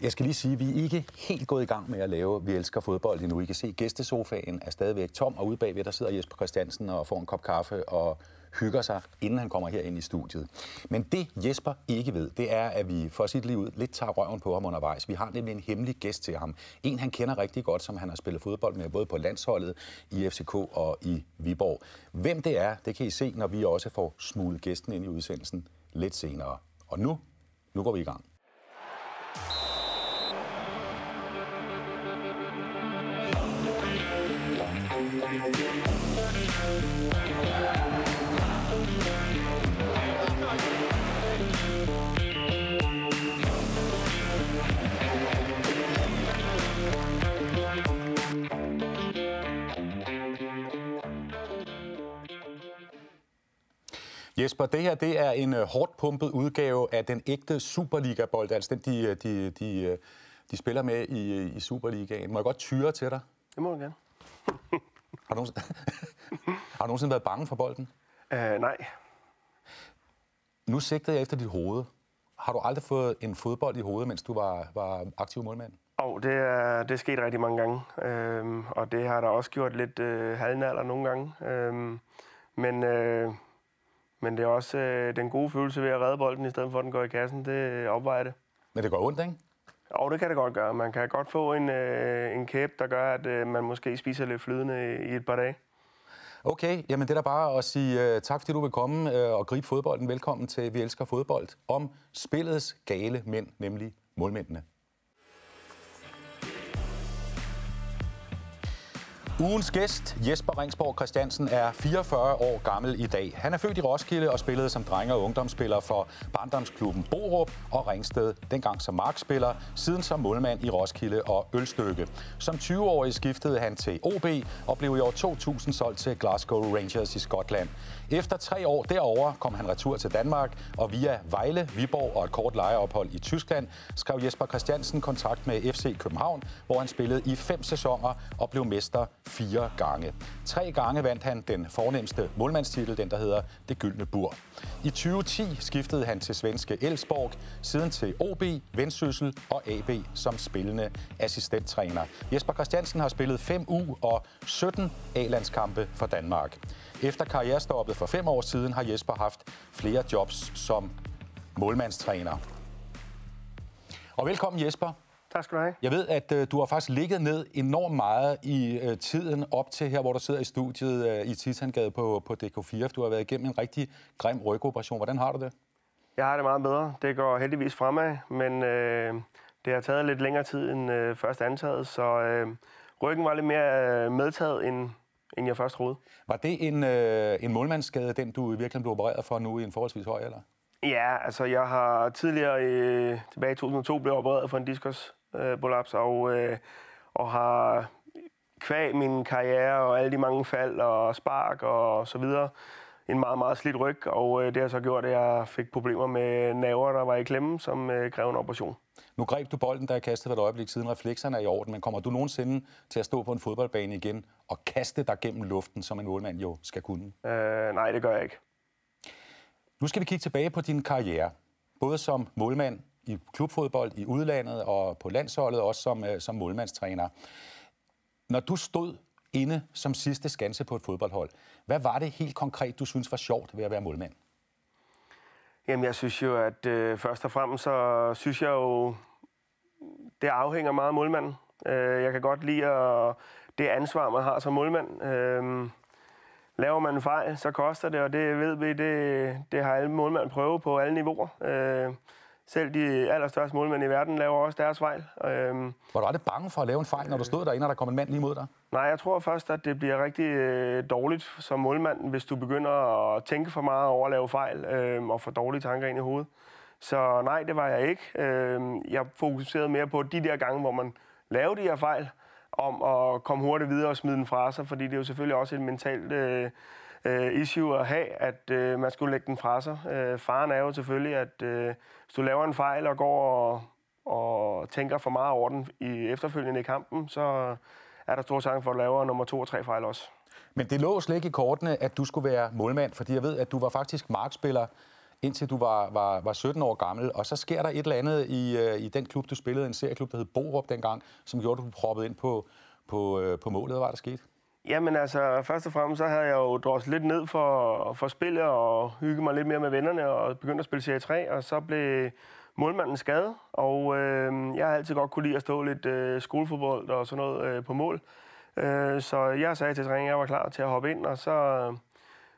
Jeg skal lige sige, at vi er ikke helt gået i gang med at lave Vi elsker fodbold endnu. I kan se, at gæstesofaen er stadigvæk tom, og ude bagved der sidder Jesper Christiansen og får en kop kaffe og hygger sig, inden han kommer her ind i studiet. Men det Jesper ikke ved, det er, at vi for sit liv ud lidt tager røven på ham undervejs. Vi har nemlig en hemmelig gæst til ham. En, han kender rigtig godt, som han har spillet fodbold med, både på landsholdet, i FCK og i Viborg. Hvem det er, det kan I se, når vi også får smuglet gæsten ind i udsendelsen lidt senere. Og nu, nu går vi i gang. Jesper, det her det er en uh, hårdt pumpet udgave af den ægte Superliga-bold, altså den, de, øh, de, de, øh, de spiller med i, i Superligaen. Må jeg godt tyre til dig? Det må du gerne. har, du nogensinde, har du nogensinde været bange for bolden? Uh, nej. Nu sigtede jeg efter dit hoved. Har du aldrig fået en fodbold i hovedet, mens du var, var aktiv målmand? Og det er, det er sket rigtig mange gange, øhm, og det har der også gjort lidt øh, halvnalder nogle gange. Øhm, men, øh, men det er også øh, den gode følelse ved at redde bolden, i stedet for at den går i kassen. Det opvejer det. Men det går ondt, ikke? Og det kan det godt gøre. Man kan godt få en, øh, en kæp, der gør, at øh, man måske spiser lidt flydende i, i et par dage. Okay, jamen det er da bare at sige uh, tak, fordi du vil komme uh, og gribe fodbolden. Velkommen til Vi Elsker Fodbold om spillets gale mænd, nemlig målmændene. Ugens gæst, Jesper Ringsborg Christiansen, er 44 år gammel i dag. Han er født i Roskilde og spillede som drenge- og ungdomsspiller for barndomsklubben Borup og Ringsted, dengang som markspiller, siden som målmand i Roskilde og Ølstykke. Som 20-årig skiftede han til OB og blev i år 2000 solgt til Glasgow Rangers i Skotland. Efter tre år derover kom han retur til Danmark, og via Vejle, Viborg og et kort lejeophold i Tyskland skrev Jesper Christiansen kontrakt med FC København, hvor han spillede i fem sæsoner og blev mester fire gange. Tre gange vandt han den fornemmeste målmandstitel, den der hedder Det Gyldne Bur. I 2010 skiftede han til svenske Elfsborg, siden til OB, Vendsyssel og AB som spillende assistenttræner. Jesper Christiansen har spillet 5 U og 17 A-landskampe for Danmark. Efter karrierestoppet for fem år siden har Jesper haft flere jobs som målmandstræner. Og velkommen Jesper. Tak skal du have. Jeg ved, at uh, du har faktisk ligget ned enormt meget i uh, tiden op til her, hvor du sidder i studiet uh, i Titangade på, på DK4. Du har været igennem en rigtig grim rygoperation. Hvordan har du det? Jeg har det meget bedre. Det går heldigvis fremad, men øh, det har taget lidt længere tid end øh, først antaget, så øh, ryggen var lidt mere øh, medtaget, end, end jeg først troede. Var det en, øh, en målmandsskade, den du virkelig blev opereret for nu i en forholdsvis høj alder? Ja, altså jeg har tidligere, øh, tilbage i 2002, blevet opereret for en diskus øh, prolaps, og, øh, og har kvæg min karriere og alle de mange fald og spark og så videre, en meget, meget slidt ryg, og øh, det har så gjort, at jeg fik problemer med naver, der var i klemme, som øh, krævede en operation. Nu greb du bolden, der jeg kastede for et øjeblik siden. Reflekserne er i orden, men kommer du nogensinde til at stå på en fodboldbane igen og kaste dig gennem luften, som en målmand jo skal kunne? Øh, nej, det gør jeg ikke. Nu skal vi kigge tilbage på din karriere. Både som målmand i klubfodbold i udlandet og på landsholdet, også som, øh, som målmandstræner. Når du stod inde som sidste skanse på et fodboldhold, hvad var det helt konkret, du synes var sjovt ved at være målmand? Jamen, jeg synes jo, at øh, først og fremmest, så synes jeg jo, det afhænger meget af målmanden. Øh, jeg kan godt lide at, det ansvar, man har som målmand. Øh, laver man en fejl, så koster det, og det ved vi, det, det har alle målmænd prøvet på alle niveauer. Øh, selv de allerstørste målmænd i verden laver også deres fejl. Øhm, var du aldrig bange for at lave en fejl, når du stod derinde, og der kom en mand lige mod dig? Nej, jeg tror først, at det bliver rigtig øh, dårligt som målmand, hvis du begynder at tænke for meget over at lave fejl øh, og få dårlige tanker ind i hovedet. Så nej, det var jeg ikke. Øh, jeg fokuserede mere på de der gange, hvor man lavede de her fejl, om at komme hurtigt videre og smide den fra sig, fordi det er jo selvfølgelig også et mentalt øh, øh, issue at have, at øh, man skulle lægge den fra sig. Øh, faren er jo selvfølgelig, at øh, hvis du laver en fejl og går og, og tænker for meget over den i efterfølgende i kampen, så er der stor chance for, at du laver nummer to og tre fejl også. Men det lå slet ikke i kortene, at du skulle være målmand, fordi jeg ved, at du var faktisk markspiller indtil du var, var, var 17 år gammel, og så sker der et eller andet i, øh, i den klub, du spillede, en serieklub, der hed Borup dengang, som gjorde, at du proppede ind på, på, øh, på målet. Hvad var der sket? Jamen altså, først og fremmest så havde jeg jo drosset lidt ned for, for spillet og hygge mig lidt mere med vennerne og begyndte at spille Serie 3, og så blev målmanden skadet, og øh, jeg har altid godt kunne lide at stå lidt øh, skolefodbold og sådan noget øh, på mål. Øh, så jeg sagde til træningen, at jeg var klar til at hoppe ind, og så,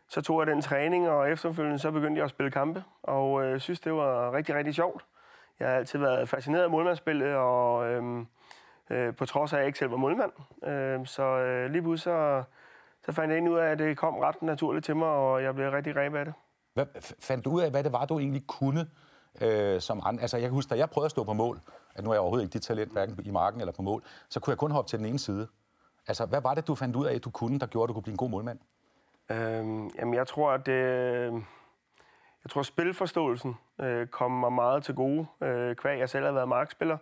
så tog jeg den træning, og efterfølgende så begyndte jeg at spille kampe, og øh, synes, det var rigtig, rigtig sjovt. Jeg har altid været fascineret af målmandsspillet, og øh, øh, på trods af, at jeg ikke selv var målmand. Øh, så øh, lige pludselig så, så fandt jeg ud af, at det kom ret naturligt til mig, og jeg blev rigtig rebet af det. Hvad, fandt du ud af, hvad det var, du egentlig kunne øh, som andre? Altså, jeg kan huske, da jeg prøvede at stå på mål, at nu er jeg overhovedet ikke dit talent, hverken i marken eller på mål, så kunne jeg kun hoppe til den ene side. Altså, hvad var det, du fandt ud af, at du kunne, der gjorde, at du kunne blive en god målmand? Øhm, jamen, jeg tror, at det, jeg tror, spilforståelsen øh, kom mig meget til gode, øh, kvæg jeg selv har været markspiller.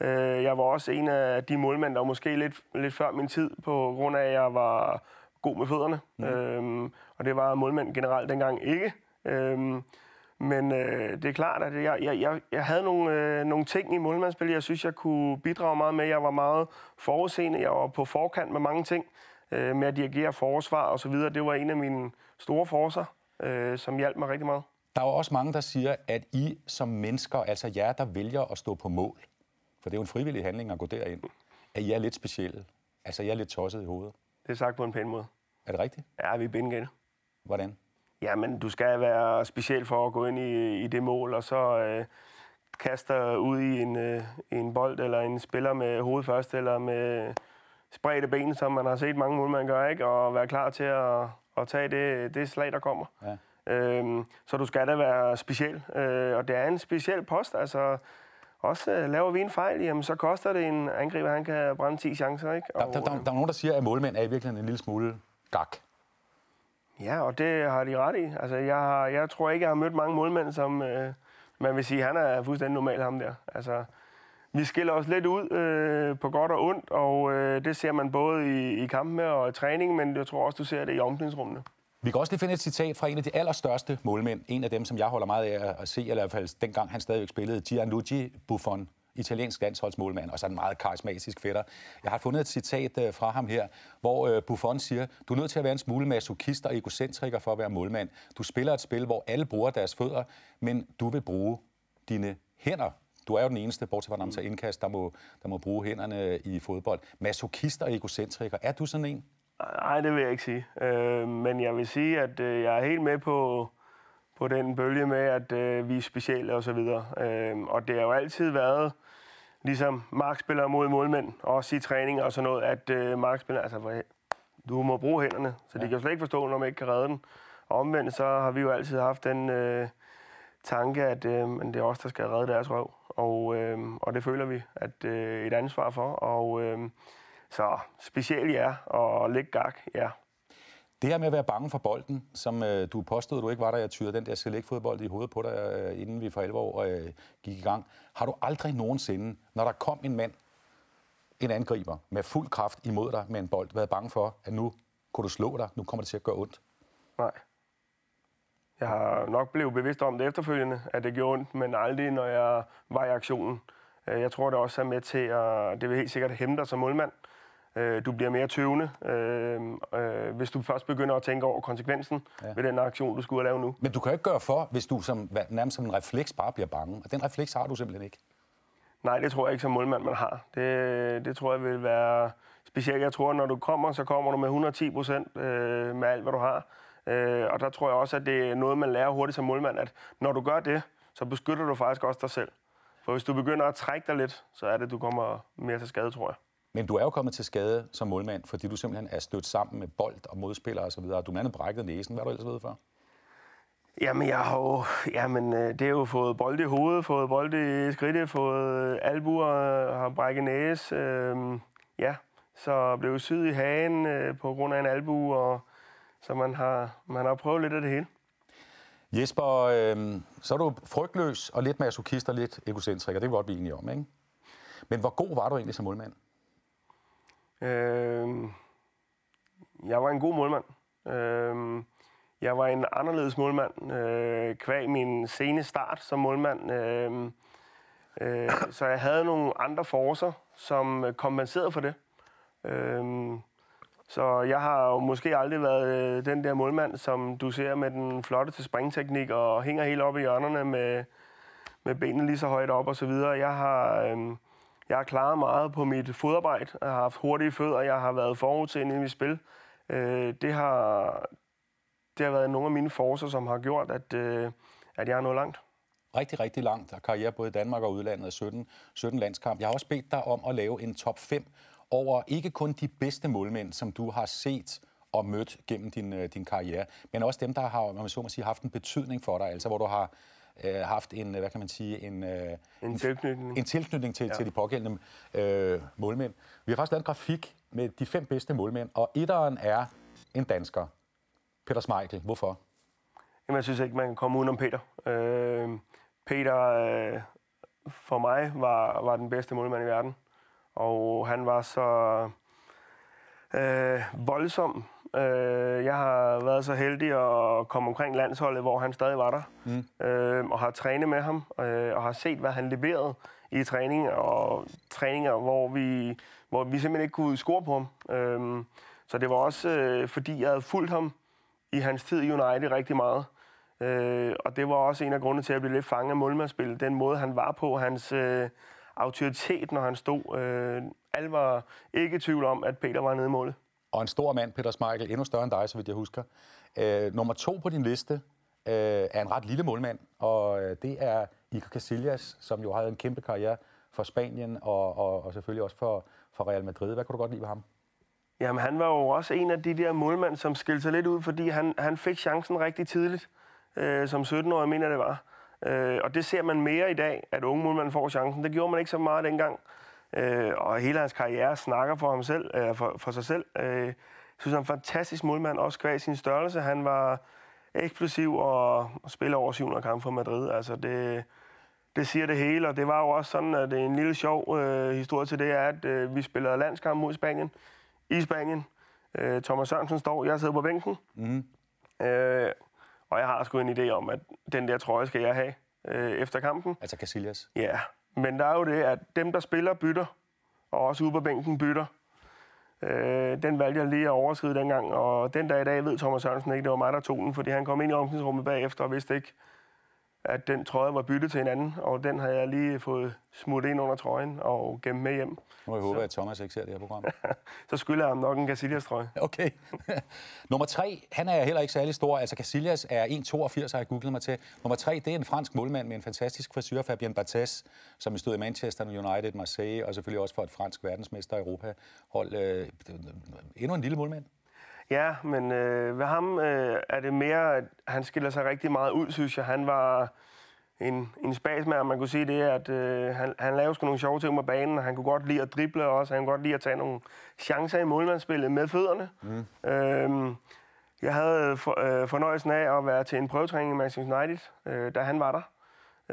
Øh, jeg var også en af de målmænd, der var måske lidt, lidt før min tid, på grund af, at jeg var god med fødderne. Mm. Øhm, og det var målmænd generelt dengang ikke. Øhm, men øh, det er klart, at jeg, jeg, jeg, jeg havde nogle, øh, nogle ting i målmandsspil, jeg synes, jeg kunne bidrage meget med. Jeg var meget forudseende, jeg var på forkant med mange ting, øh, med at dirigere forsvar og så videre. Det var en af mine store forser, øh, som hjalp mig rigtig meget. Der er jo også mange, der siger, at I som mennesker, altså jer, der vælger at stå på mål, for det er jo en frivillig handling at gå derind, at I er lidt specielle. Altså, jeg er lidt tosset i hovedet. Det er sagt på en pæn måde. Er det rigtigt? Ja, vi er bindgæld. Hvordan? Jamen, du skal være speciel for at gå ind i, i det mål, og så øh, kaste ud i en, øh, en bold eller en spiller med hovedet først, eller med spredte ben, som man har set mange målmænd gøre, ikke? og være klar til at, at tage det, det slag, der kommer. Ja. Øhm, så du skal da være speciel, øh, og det er en speciel post. Altså, også øh, laver vi en fejl, jamen, så koster det en angriber, han kan brænde 10 chancer. Ikke? Og, der, der, der, der er nogen, der siger, at målmænd er i virkeligheden en lille smule gak. Ja, og det har de ret i. Altså, jeg, har, jeg tror ikke, jeg har mødt mange målmænd, som øh, man vil sige, han er fuldstændig normal, ham der. Altså, vi skiller os lidt ud øh, på godt og ondt, og øh, det ser man både i, i kampen og i træning, men jeg tror også, du ser det i omklædningsrummene. Vi kan også lige finde et citat fra en af de allerstørste målmænd. En af dem, som jeg holder meget af at se, eller i hvert fald dengang han stadigvæk spillede, Gianluigi Buffon italiensk landsholdsmålmand, og så en meget karismatisk fætter. Jeg har fundet et citat øh, fra ham her, hvor øh, Buffon siger, du er nødt til at være en smule masochist og egocentriker for at være målmand. Du spiller et spil, hvor alle bruger deres fødder, men du vil bruge dine hænder. Du er jo den eneste, bortset fra når indkast, der må, der må bruge hænderne i fodbold. Masochist og egocentriker, er du sådan en? Nej, det vil jeg ikke sige. Øh, men jeg vil sige, at øh, jeg er helt med på, på den bølge med, at øh, vi er specielle og så videre. Øh, og det har jo altid været, ligesom markspillere mod målmænd, også i træning og sådan noget, at øh, markspillere, altså du må bruge hænderne, så de kan jo slet ikke forstå, når man ikke kan redde den. Og omvendt, så har vi jo altid haft den øh, tanke, at øh, det er os, der skal redde deres røv. Og, øh, og det føler vi at øh, et ansvar for. Og øh, så specielt ja, og lægge gak, ja. Det her med at være bange for bolden, som øh, du påstod, du ikke var der, jeg tyrede den der select-fodbold i hovedet på dig, øh, inden vi for alvor øh, gik i gang. Har du aldrig nogensinde, når der kom en mand, en angriber, med fuld kraft imod dig med en bold, været bange for, at nu kunne du slå dig, nu kommer det til at gøre ondt? Nej. Jeg har nok blevet bevidst om det efterfølgende, at det gjorde ondt, men aldrig, når jeg var i aktionen. Øh, jeg tror, det også er med til at... Det vil helt sikkert hæmme dig som målmand. Øh, du bliver mere tøvende, øh, øh, hvis du først begynder at tænke over konsekvensen ja. ved den aktion, du skulle lave nu. Men du kan ikke gøre for, hvis du som, nærmest som en refleks bare bliver bange. Og den refleks har du simpelthen ikke. Nej, det tror jeg ikke som målmand, man har. Det, det tror jeg vil være specielt. Jeg tror, når du kommer, så kommer du med 110 procent øh, med alt, hvad du har. Øh, og der tror jeg også, at det er noget, man lærer hurtigt som målmand, at når du gør det, så beskytter du faktisk også dig selv. For hvis du begynder at trække dig lidt, så er det, du kommer mere til skade, tror jeg. Men du er jo kommet til skade som målmand, fordi du simpelthen er stødt sammen med bold og modspillere osv. Du har andet brækket næsen. Hvad har du ellers ved for? Jamen, jeg har jo, jamen, øh, det er jo fået bold i hovedet, fået bold i skridtet, fået albuer, har brækket næse. Øh, ja, så blev syet i hagen øh, på grund af en albu, og så man har, man har prøvet lidt af det hele. Jesper, øh, så er du frygtløs og lidt masochist og lidt egocentriker. Det er vi godt blive enige om, ikke? Men hvor god var du egentlig som målmand? Øh, jeg var en god målmand. Øh, jeg var en anderledes målmand, øh, kvæg min sene start som målmand. Øh, øh, så jeg havde nogle andre forcer, som kompenserede for det. Øh, så jeg har jo måske aldrig været øh, den der målmand, som du ser med den flotte til springteknik og hænger helt oppe i hjørnerne med, med benene lige så højt op og så videre. Jeg har, øh, jeg har klaret meget på mit fodarbejde. Jeg har haft hurtige fødder. Jeg har været forudseende i mit spil. Øh, det, har, det har været nogle af mine forser, som har gjort, at, øh, at jeg er nået langt. Rigtig, rigtig langt. Der karriere både i Danmark og udlandet af 17, 17 landskamp. Jeg har også bedt dig om at lave en top 5 over ikke kun de bedste målmænd, som du har set og mødt gennem din, øh, din karriere, men også dem, der har man så må sige, haft en betydning for dig, altså hvor du har øh, haft en, hvad kan man sige, en, øh, en tilknytning, en tilknytning til, ja. til de pågældende øh, målmænd. Vi har faktisk lavet en grafik med de fem bedste målmænd, og etteren er en dansker, Peter Smeichel. Hvorfor? Jamen, jeg synes ikke, man kan komme udenom Peter. Øh, Peter, øh, for mig, var, var den bedste målmand i verden. Og han var så øh, voldsom. Øh, jeg har været så heldig at komme omkring landsholdet, hvor han stadig var der. Mm. Øh, og har trænet med ham, øh, og har set, hvad han leverede i træning og træninger, hvor vi, hvor vi simpelthen ikke kunne score på ham. Øh, så det var også, øh, fordi jeg havde fulgt ham i hans tid i United rigtig meget. Øh, og det var også en af grundene til, at jeg blev lidt fanget af målmandsspillet. Den måde, han var på, hans... Øh, autoritet, når han stod. Øh, alle var ikke i tvivl om, at Peter var nede i målet. Og en stor mand, Peter Smeichel, endnu større end dig, så vidt jeg husker. Øh, nummer to på din liste øh, er en ret lille målmand, og øh, det er Iker Casillas, som jo har en kæmpe karriere for Spanien og, og, og selvfølgelig også for, for Real Madrid. Hvad kunne du godt lide ved ham? Jamen, han var jo også en af de der målmænd, som skilte sig lidt ud, fordi han, han fik chancen rigtig tidligt, øh, som 17-årig, mener det var. Øh, og det ser man mere i dag, at unge målmænd får chancen. Det gjorde man ikke så meget dengang. Øh, og hele hans karriere snakker for, ham selv, øh, for, for sig selv. Øh, jeg synes, han er en fantastisk målmand, også kvæg sin størrelse. Han var eksplosiv og, og spiller over 700 kampe for Madrid. Altså, det, det siger det hele, og det var jo også sådan, at en lille sjov øh, historie til det er, at øh, vi spiller landskamp mod Spanien i Spanien. Øh, Thomas Sørensen står, jeg sidder på bænken. Mm. Øh, og jeg har sgu en idé om, at den der trøje skal jeg have øh, efter kampen. Altså Casillas? Ja, men der er jo det, at dem, der spiller, bytter, og også ude på bænken bytter. Øh, den valgte jeg lige at overskride dengang, og den dag i dag ved Thomas Sørensen ikke, det var mig, der tog den, fordi han kom ind i omklædningsrummet bagefter og vidste ikke, at den trøje var byttet til en anden, og den havde jeg lige fået smuttet ind under trøjen og gemt med hjem. Nu jeg håbe, at Thomas ikke ser det her program. så skylder jeg ham nok en Casillas-trøje. Okay. Nummer tre, han er heller ikke særlig stor. Altså Casillas er 1,82, har jeg googlet mig til. Nummer tre, det er en fransk målmand med en fantastisk frisyr, Fabien Barthez, som stod i Manchester United, Marseille, og selvfølgelig også for et fransk verdensmester i Europa. Hold, øh, endnu en lille målmand. Ja, men øh, ved ham øh, er det mere, at han skiller sig rigtig meget ud, synes jeg. Han var en, en spasmær, man kunne sige det, at øh, han, han lavede sgu nogle sjove ting på banen, og han kunne godt lide at drible også, han kunne godt lide at tage nogle chancer i målmandsspillet med fødderne. Mm. Øhm, jeg havde for, øh, fornøjelsen af at være til en prøvetræning i Manchester United, øh, da han var der.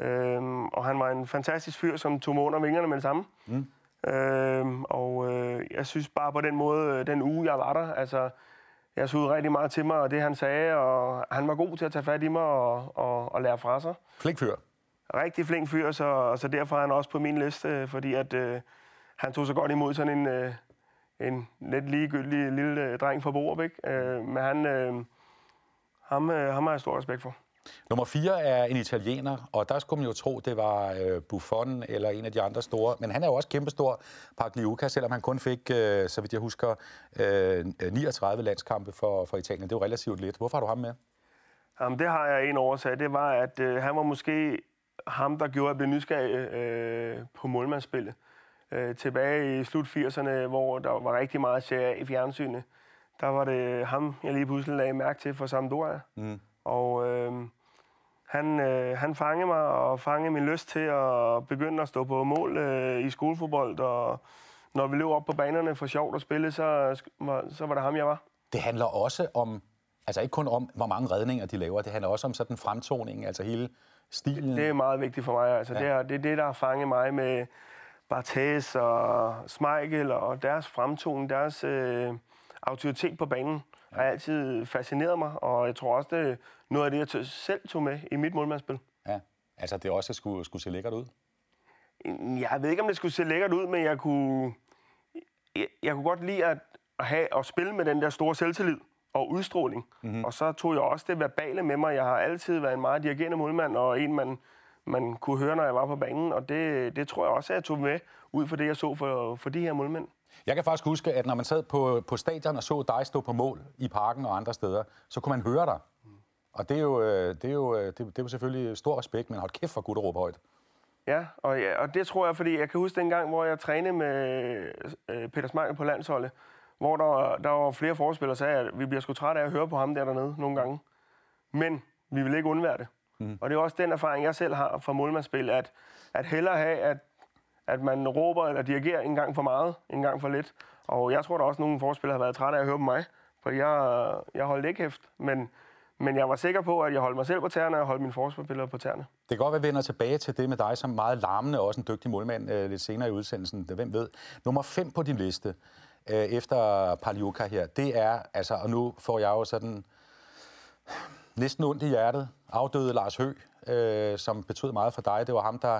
Øhm, og han var en fantastisk fyr, som tog mig under vingerne med det samme. Mm. Øhm, og øh, jeg synes bare på den måde, den uge, jeg var der, altså jeg så rigtig meget til mig, og det han sagde, og han var god til at tage fat i mig og, og, og lære fra sig. Flink fyr. Rigtig flink fyr, så, så derfor er han også på min liste, fordi at, øh, han tog så godt imod sådan en, øh, en lidt ligegyldig lille øh, dreng fra Borup, ikke? Øh, men han, øh, ham, øh, ham har jeg stor respekt for. Nummer 4 er en italiener, og der skulle man jo tro, det var øh, Buffon eller en af de andre store. Men han er jo også kæmpestor, Pagliuca, selvom han kun fik, øh, så vidt jeg husker, øh, 39 landskampe for, for Italien. Det er jo relativt lidt. Hvorfor har du ham med? Jamen, det har jeg en årsag. Det var, at øh, han var måske ham, der gjorde, at jeg blev nysgerrig øh, på målmandsspillet. Øh, tilbage i slut 80'erne, hvor der var rigtig meget serie i fjernsynet, der var det ham, jeg lige pludselig lagde mærke til for Sampdoria. Mm. Og øh, han, øh, han fangede mig og fangede min lyst til at begynde at stå på mål øh, i skolefodbold. Og når vi løb op på banerne for sjovt at spille, så, så var det ham, jeg var. Det handler også om, altså ikke kun om, hvor mange redninger de laver, det handler også om sådan fremtoning, altså hele stilen. Det er meget vigtigt for mig. Altså, ja. det, er, det er det, der har fanget mig med Barthez og Smeichel og deres fremtoning, deres øh, autoritet på banen. Har altid fascineret mig, og jeg tror også, det er noget af det, jeg selv tog med i mit målmandsspil. Ja, altså det også skulle, skulle se lækkert ud? Jeg ved ikke, om det skulle se lækkert ud, men jeg kunne, jeg, jeg kunne godt lide at, at, have, at spille med den der store selvtillid og udstråling. Mm-hmm. Og så tog jeg også det verbale med mig. Jeg har altid været en meget dirigerende målmand, og en, man, man kunne høre, når jeg var på banen. Og det, det tror jeg også, at jeg tog med ud for det, jeg så for, for de her målmænd. Jeg kan faktisk huske, at når man sad på, på stadion og så dig stå på mål i parken og andre steder, så kunne man høre dig. Og det er jo, øh, det er jo, øh, det, det er jo selvfølgelig stor respekt, men hold kæft for gut at råbe højt. Ja og, ja, og det tror jeg, fordi jeg kan huske den gang, hvor jeg trænede med øh, Peter Smeichel på landsholdet, hvor der, der var flere forspillere, der sagde, at vi bliver sgu trætte af at høre på ham der dernede nogle gange. Men vi vil ikke undvære det. Mm. Og det er også den erfaring, jeg selv har fra målmandsspil, at, at hellere have, at, at man råber eller dirigerer en gang for meget, en gang for lidt. Og jeg tror, der også nogle forspillere har været trætte af at høre på mig, for jeg, jeg holdt ikke hæft. Men, men jeg var sikker på, at jeg holdt mig selv på tæerne, og holdt mine forspillere på tæerne. Det kan godt være, at vi vender tilbage til det med dig som meget larmende, og også en dygtig målmand øh, lidt senere i udsendelsen. Hvem ved? Nummer 5 på din liste, øh, efter Paljuka her, det er, altså, og nu får jeg jo sådan næsten ondt i hjertet, afdøde Lars Hø, øh, som betød meget for dig. Det var ham, der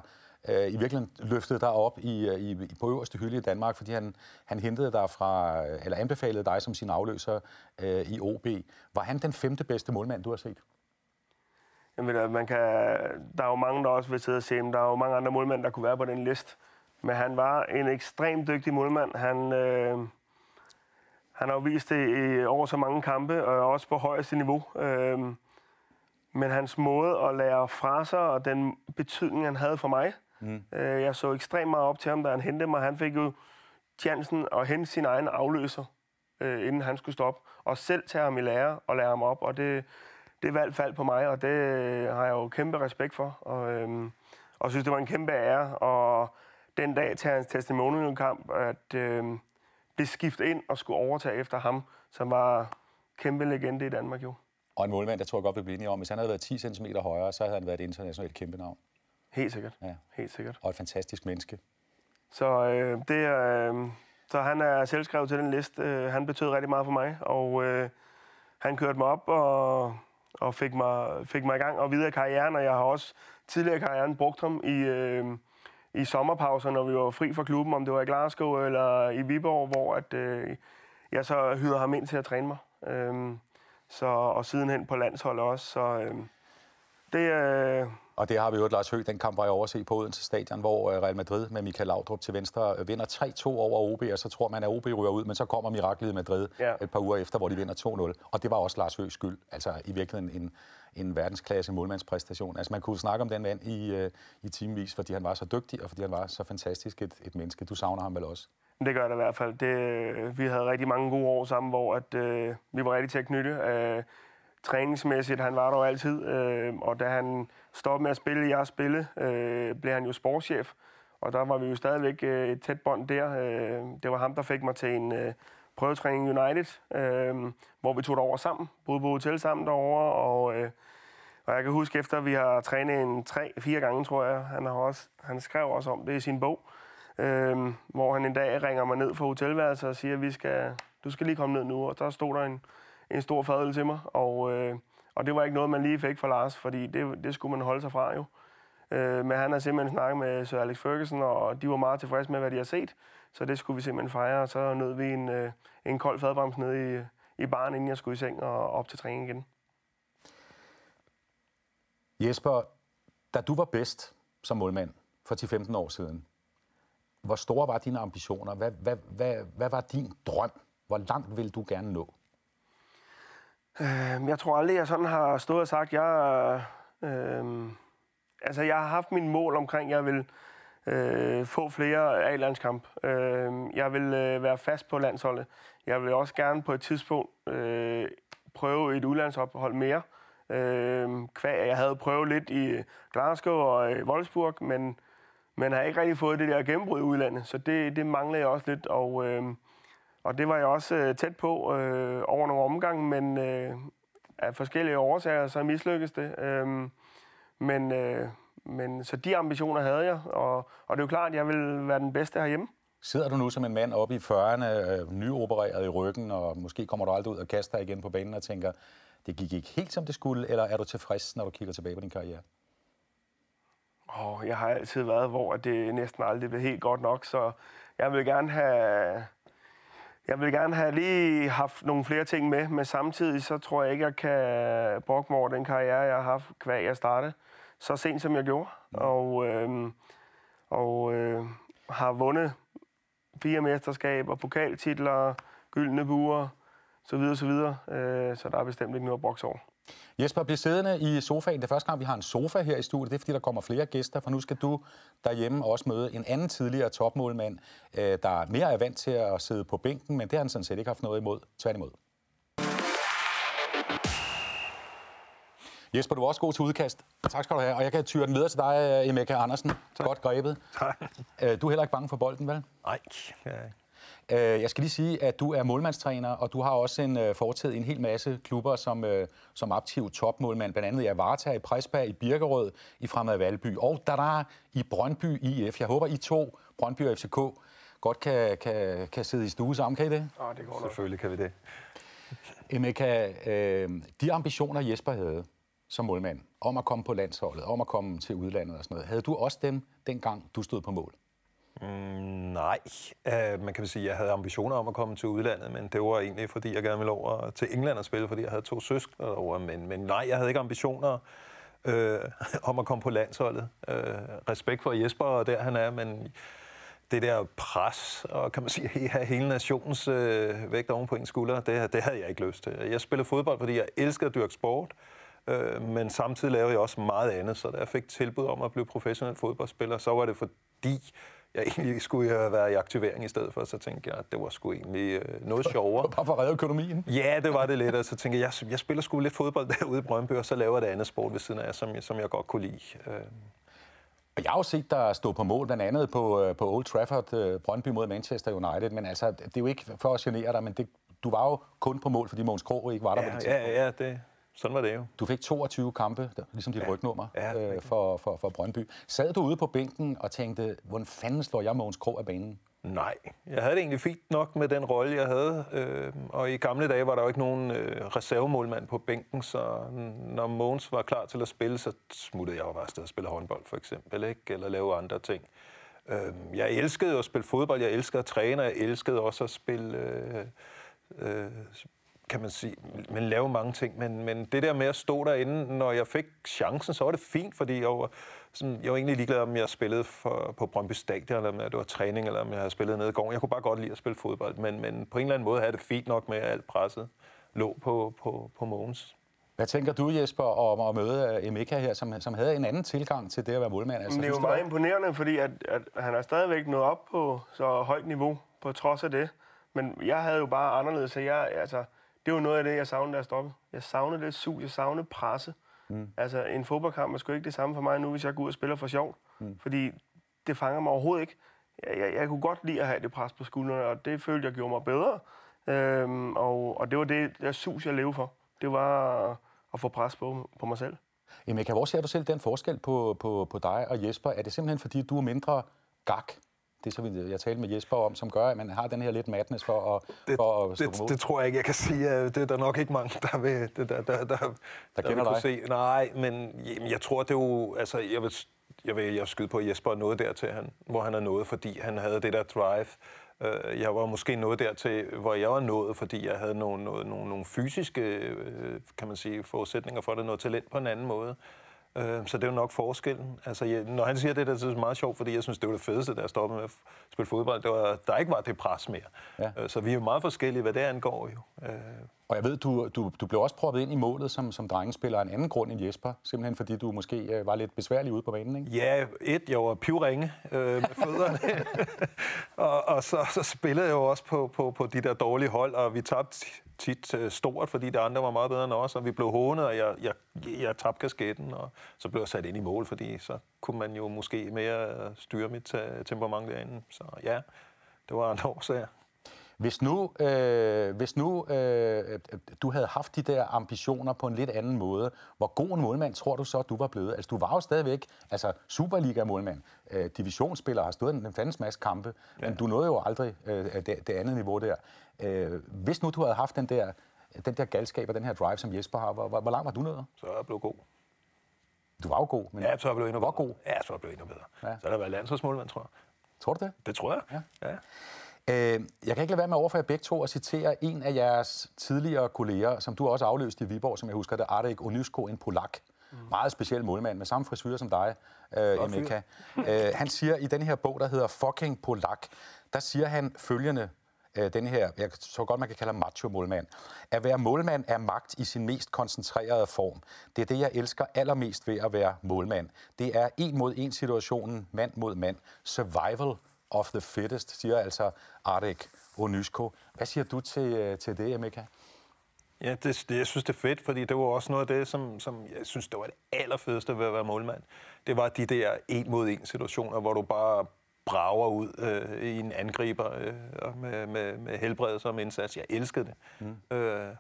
øh, i virkeligheden løftede dig op i, øh, i, i, på øverste hylde i Danmark, fordi han, han hentede dig fra, øh, eller anbefalede dig som sin afløser øh, i OB. Var han den femte bedste målmand, du har set? Jamen, man kan, der er jo mange, der også vil sidde og se, ham. der er jo mange andre målmænd, der kunne være på den liste. Men han var en ekstremt dygtig målmand. Han, øh, han har jo vist det i over så mange kampe, og også på højeste niveau. Øh, men hans måde at lære fra sig, og den betydning, han havde for mig, mm. øh, jeg så ekstremt meget op til ham, da han hentede mig. Han fik jo chancen at hente sin egen afløser, øh, inden han skulle stoppe, og selv tage ham i lære og lære ham op, og det, det valg faldt på mig, og det har jeg jo kæmpe respekt for, og, øh, og synes, det var en kæmpe ære, og den dag til hans testimonial-kamp, at øh, blive skiftet ind og skulle overtage efter ham, som var kæmpe legende i Danmark jo. Og en målmand, der tror jeg godt, vi bliver enige om, hvis han havde været 10 cm højere, så havde han været et internationalt kæmpe navn. Helt sikkert. Ja. Helt sikkert. Og et fantastisk menneske. Så øh, det er, øh, så han er selvskrevet til den liste. Øh, han betød rigtig meget for mig, og øh, han kørte mig op og, og fik, mig, fik mig i gang og videre i karrieren, og jeg har også tidligere i karrieren brugt ham i, øh, i sommerpauser, når vi var fri fra klubben, om det var i Glasgow eller i Viborg, hvor at, øh, jeg så hyrede ham ind til at træne mig. Øh, så, og sidenhen på landsholdet også. Så øh, det, øh, og det har vi jo, Lars Høgh, den kamp var jeg overset på Odense Stadion, hvor øh, Real Madrid med Michael Laudrup til venstre øh, vinder 3-2 over OB, og så tror man, at OB ryger ud, men så kommer miraklet i Madrid ja. et par uger efter, hvor de vinder 2-0. Og det var også Lars Høghs skyld. Altså i virkeligheden en, en verdensklasse målmandspræstation. Altså man kunne snakke om den mand i, øh, i timevis, fordi han var så dygtig, og fordi han var så fantastisk et, et menneske. Du savner ham vel også? Det gør det i hvert fald. Det, vi havde rigtig mange gode år sammen, hvor at, øh, vi var rigtig til at knytte. Øh, træningsmæssigt, han var der jo altid, øh, og da han stoppede med at spille i jeres spille, øh, blev han jo sportschef, og der var vi jo stadigvæk øh, et tæt bånd der. Øh, det var ham, der fik mig til en øh, prøvetræning United, øh, hvor vi tog det over sammen, boede på hotel sammen derovre, og, øh, og jeg kan huske, efter vi har trænet en tre-fire gange, tror jeg, han, har også, han skrev også om det i sin bog, øh, hvor han en dag ringer mig ned fra hotelværelset og siger, at vi skal, du skal lige komme ned nu, og der stod der en, en stor fadel til mig, og, øh, og det var ikke noget, man lige fik fra Lars, fordi det, det skulle man holde sig fra jo. Øh, men han har simpelthen snakket med Sir Alex Ferguson, og de var meget tilfredse med, hvad de har set, så det skulle vi simpelthen fejre, og så nød vi en, øh, en kold fadbrems nede i, i baren, inden jeg skulle i seng og op til træning igen. Jesper, da du var bedst som målmand for 10-15 år siden, hvor store var dine ambitioner? Hvad, hvad, hvad, hvad var din drøm? Hvor langt vil du gerne nå? Øh, jeg tror aldrig, jeg sådan har stået og sagt, jeg, øh, altså, jeg har haft min mål omkring, jeg vil øh, få flere A-landskamp. Øh, jeg vil øh, være fast på landsholdet. Jeg vil også gerne på et tidspunkt øh, prøve et udlandsophold mere. Øh, kvæg, jeg havde prøvet lidt i Glasgow og i Wolfsburg, men, men har ikke rigtig fået det der gennembrud i udlandet, så det, det mangler jeg også lidt. Og, øh, og det var jeg også øh, tæt på øh, over nogle omgange, men øh, af forskellige årsager, så mislykkedes det. Øh, men, øh, men så de ambitioner havde jeg, og, og det er jo klart, at jeg vil være den bedste herhjemme. Sidder du nu som en mand oppe i 40'erne, øh, nyopereret i ryggen, og måske kommer du aldrig ud og kaster dig igen på banen og tænker, det gik ikke helt som det skulle, eller er du tilfreds, når du kigger tilbage på din karriere? Oh, jeg har altid været, hvor det næsten aldrig bliver helt godt nok, så jeg vil gerne have... Jeg vil gerne have lige haft nogle flere ting med, men samtidig så tror jeg ikke, jeg kan brokke mig over den karriere, jeg har haft, hver jeg startede så sent som jeg gjorde. Mm. Og, øh, og øh, har vundet fire mesterskaber, pokaltitler, gyldne buer, så videre, så videre. Øh, så der er bestemt ikke noget at brokse over. Jesper, bliv siddende i sofaen. Det er første gang, vi har en sofa her i studiet. Det er, fordi der kommer flere gæster, for nu skal du derhjemme også møde en anden tidligere topmålmand, øh, der mere er vant til at sidde på bænken, men det har han sådan set ikke haft noget imod. Tværtimod. Jesper, du er også god til udkast. Tak skal du have. Og jeg kan tyre den videre til dig, Emeka Andersen. Tak. Godt grebet. Tak. Øh, du er heller ikke bange for bolden, vel? Nej. Øh, jeg skal lige sige, at du er målmandstræner, og du har også en øh, fortid i en hel masse klubber som, som aktiv topmålmand, blandt andet i Avarta, i Presberg, i Birkerød, i Fremad Valby, og der er i Brøndby IF. Jeg håber, I to, Brøndby og FCK, godt kan, kan, kan sidde i stue sammen. Kan I det? Ja, det går Selvfølgelig kan vi det. Emeka, øh, de ambitioner, Jesper havde, som målmand, om at komme på landsholdet, om at komme til udlandet og sådan noget. Havde du også dem, dengang du stod på mål? Mm, nej, uh, man kan sige, at jeg havde ambitioner om at komme til udlandet, men det var egentlig, fordi jeg gerne ville over til England og spille, fordi jeg havde to søskende over. Men, men nej, jeg havde ikke ambitioner øh, om at komme på landsholdet. Øh, respekt for Jesper og der han er, men det der pres, og kan man sige, have hele nationens øh, vægt oven på en skulder, det, det havde jeg ikke lyst til. Jeg spillede fodbold, fordi jeg elsker at dyrke sport, Øh, men samtidig lavede jeg også meget andet, så da jeg fik tilbud om at blive professionel fodboldspiller, så var det fordi, jeg egentlig skulle være i aktivering i stedet for, så tænkte jeg, at det var sgu egentlig øh, noget sjovere. Bare for at redde økonomien? Ja, det var det lidt, og så tænkte jeg, jeg, jeg spiller sgu lidt fodbold derude i Brøndby, og så laver jeg det andet sport ved siden af, som, som jeg godt kunne lide. Øh. Og jeg har jo set dig stå på mål, blandt andet på, øh, på Old Trafford, Brøndby mod Manchester United, men altså, det er jo ikke for at genere dig, men det, du var jo kun på mål, fordi Måns Krog ikke var der ja, på det tidspunkt. Ja, ja, det, sådan var det jo. Du fik 22 kampe, ligesom dit ja. rygnummer, ja, øh, for, for, for Brøndby. Sad du ude på bænken og tænkte, hvordan fanden slår jeg Mogens Krog af banen? Nej, jeg havde det egentlig fint nok med den rolle, jeg havde. Øh, og i gamle dage var der jo ikke nogen øh, reservemålmand på bænken, så når Mogens var klar til at spille, så smuttede jeg jo bare afsted og spille håndbold for eksempel, ikke? eller lave andre ting. Øh, jeg elskede at spille fodbold, jeg elskede at træne, jeg elskede også at spille... Øh, øh, kan man sige, man lave mange ting, men, men det der med at stå derinde, når jeg fik chancen, så var det fint, fordi jeg var, sådan, jeg var egentlig ligeglad, om jeg spillede for, på Brøndby Stadion, eller om det var træning, eller om jeg havde spillet nede i gården. Jeg kunne bare godt lide at spille fodbold, men, men på en eller anden måde havde det fint nok med, at alt presset lå på, på, på Mogens. Hvad tænker du, Jesper, om at møde Emeka her, som, som havde en anden tilgang til det at være målmand? Altså, det er jo meget imponerende, fordi at, at han er stadigvæk nået op på så højt niveau, på trods af det. Men jeg havde jo bare anderledes, så jeg, altså, det var noget af det, jeg savnede, da jeg stoppede. Jeg savnede lidt sus, jeg savnede presse. Mm. Altså, en fodboldkamp er sgu ikke det samme for mig nu, hvis jeg går ud og spiller for sjov. Mm. Fordi det fanger mig overhovedet ikke. Jeg, jeg, jeg kunne godt lide at have det pres på skuldrene, og det følte jeg gjorde mig bedre. Øhm, og, og det var det, der sus, jeg levede for. Det var at få pres på, på mig selv. Jamen, hvor ser du selv den forskel på, på, på dig og Jesper? Er det simpelthen, fordi du er mindre gak det, så jeg talte med Jesper om, som gør, at man har den her lidt madness for at, det, for at det, det tror jeg ikke, jeg kan sige. Det er der nok ikke mange, der vil, det, der, der, der, der, der vil kunne se. Nej, men jamen, jeg tror, det er jo... Altså, jeg vil, jeg vil jeg skyde på, at Jesper er nået dertil, han, hvor han er nået, fordi han havde det der drive. Uh, jeg var måske nået dertil, hvor jeg var nået, fordi jeg havde nogle, nogle, nogle, nogle fysiske, uh, kan man sige, forudsætninger for det, noget talent på en anden måde. Øh, så det er jo nok forskellen. Altså, jeg, når han siger det, det er meget sjovt, fordi jeg synes, det var det fedeste, da jeg stoppede med at spille fodbold. Det var, der ikke var det pres mere. Ja. Øh, så vi er jo meget forskellige, hvad det angår jo. Øh. Og jeg ved, du, du, du blev også proppet ind i målet som, som drengespiller af en anden grund end Jesper, simpelthen fordi du måske øh, var lidt besværlig ude på banen, ikke? Ja, et, jeg var pivringe øh, med fødderne, og, og så, så spillede jeg jo også på, på, på de der dårlige hold, og vi tabte tit øh, stort, fordi de andre var meget bedre end os, og vi blev hånet, og jeg, jeg, jeg tabte kasketten, og så blev jeg sat ind i mål, fordi så kunne man jo måske mere øh, styre mit øh, temperament derinde. Så ja, det var andre årsager. Hvis nu, øh, hvis nu øh, du havde haft de der ambitioner på en lidt anden måde, hvor god en målmand tror du så, du var blevet? Altså, du var jo stadigvæk altså, Superliga-målmand. Øh, divisionsspiller har stået en fandens masse kampe, ja. men du nåede jo aldrig øh, det, det andet niveau der. Øh, hvis nu du havde haft den der, den der galskab og den her drive, som Jesper har, hvor, hvor langt var du nået? Så er jeg blevet god. Du var jo god, men... Ja, så er jeg blevet endnu bedre. god? Ja, så er jeg blevet endnu bedre. Ja. Så er der været landsholdsmålmand, tror jeg. Tror du det? Det tror jeg. Ja. ja. Øh, jeg kan ikke lade være med overfor jer begge to at citere en af jeres tidligere kolleger, som du også afløste i Viborg, som jeg husker det, Arek Onysko, en polak. Mm. Meget speciel målmand med samme frisyr som dig, øh, Emeka. øh, han siger i den her bog, der hedder Fucking Polak, der siger han følgende, øh, den her, jeg så godt man kan kalde macho-målmand. At være målmand er magt i sin mest koncentrerede form. Det er det, jeg elsker allermest ved at være målmand. Det er en mod en situationen, mand mod mand. Survival of the fittest, siger altså Arek Onysko. Hvad siger du til, øh, til det, Emeka? Ja, det, det, jeg synes, det er fedt, fordi det var også noget af det, som, som jeg synes, det var det allerfedeste ved at være målmand. Det var de der en mod en situationer, hvor du bare brager ud øh, i en angriber øh, med, med, med helbred som indsats. Jeg elskede det. Mm. Øh,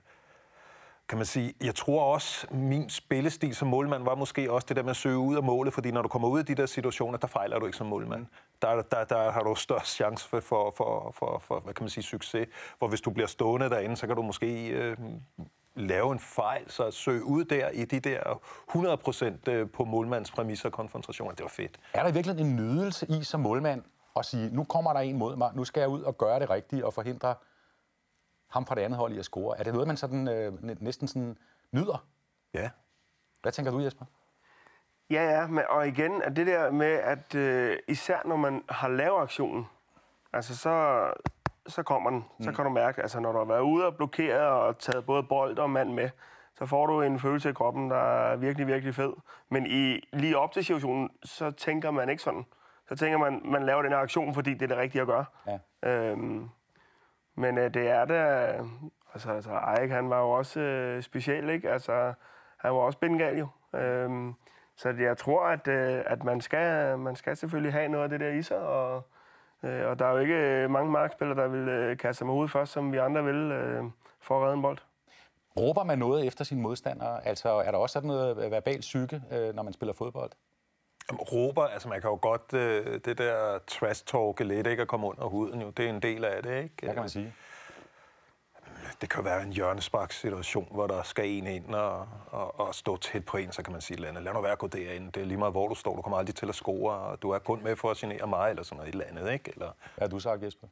kan man sige, jeg tror også, min spillestil som målmand var måske også det der med at søge ud af målet, fordi når du kommer ud af de der situationer, der fejler du ikke som målmand. Der, der, der har du størst chance for, for, for, for, for, hvad kan man sige, succes. Hvor hvis du bliver stående derinde, så kan du måske øh, lave en fejl, så søge ud der i de der 100% øh, på målmandspræmisser præmisser konfrontationer. Det var fedt. Er der virkelig en nydelse i som målmand at sige, nu kommer der en mod mig, nu skal jeg ud og gøre det rigtige og forhindre ham fra det andet hold i at score. Er det noget, man sådan, øh, næsten sådan nyder? Ja. Hvad tænker du, Jesper? Ja, ja, men, og igen, at det der med, at øh, især når man har lavet aktionen, altså så, så kommer den. Mm. Så kan du mærke, altså når du har været ude og blokeret og taget både bold og mand med, så får du en følelse i kroppen, der er virkelig, virkelig fed. Men i, lige op til situationen, så tænker man ikke sådan. Så tænker man, man laver den her aktion, fordi det er det rigtige at gøre. Ja. Øhm, men øh, det er det... Altså, altså Eik, han var jo også øh, speciel, ikke? Altså, han var også bengal jo. Øhm, så jeg tror, at, øh, at man, skal, man skal selvfølgelig have noget af det der i sig, og, øh, og der er jo ikke øh, mange markspillere, der vil øh, kaste sig med hovedet først, som vi andre vil, øh, for at redde en bold. Råber man noget efter sine modstandere? Altså, er der også sådan noget øh, verbal psyke, øh, når man spiller fodbold? Jamen, råber, altså man kan jo godt, øh, det der trash-talk lidt, ikke, at komme under huden, jo, det er en del af det, ikke? Hvad kan man sige? Det kan være en hjørnespark-situation, hvor der skal en ind og, og, og stå tæt på en, så kan man sige et andet. Lad nu være at gå derind. Det er lige meget, hvor du står. Du kommer aldrig til at score, og du er kun med for at genere mig, eller sådan noget et eller andet, ikke? Eller... Hvad har du sagt, Jesper?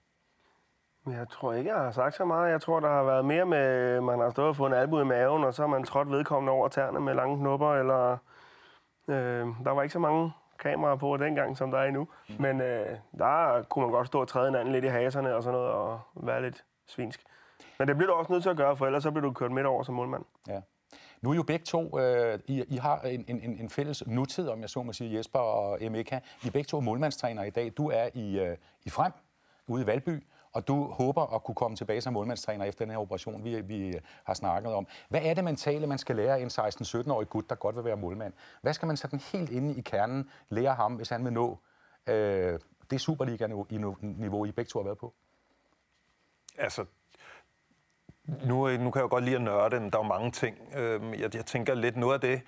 Jeg tror ikke, jeg har sagt så meget. Jeg tror, der har været mere med, man har stået og fået en albu i maven, og så har man trådt vedkommende over tæerne med lange knupper, eller Øh, der var ikke så mange kameraer på dengang, som der er endnu. Mm. Men øh, der kunne man godt stå og træde hinanden lidt i haserne og sådan noget, og være lidt svinsk. Men det bliver du også nødt til at gøre, for ellers så bliver du kørt midt over som målmand. Ja. Nu er jo begge to, øh, I, I har en, en, en fælles nutid, om jeg så må sige, Jesper og Emeka. I er begge to målmandstrænere i dag. Du er i, øh, i Frem, ude i Valby, og du håber at kunne komme tilbage som målmandstræner efter den her operation, vi, vi har snakket om. Hvad er det mentale, man skal lære en 16-17-årig gut, der godt vil være målmand? Hvad skal man sådan helt inde i kernen lære ham, hvis han vil nå øh, det Superliga-niveau, I begge to har været på? Altså, nu, nu kan jeg jo godt lide at nørde, men der er jo mange ting. Øhm, jeg, jeg tænker lidt, noget af det,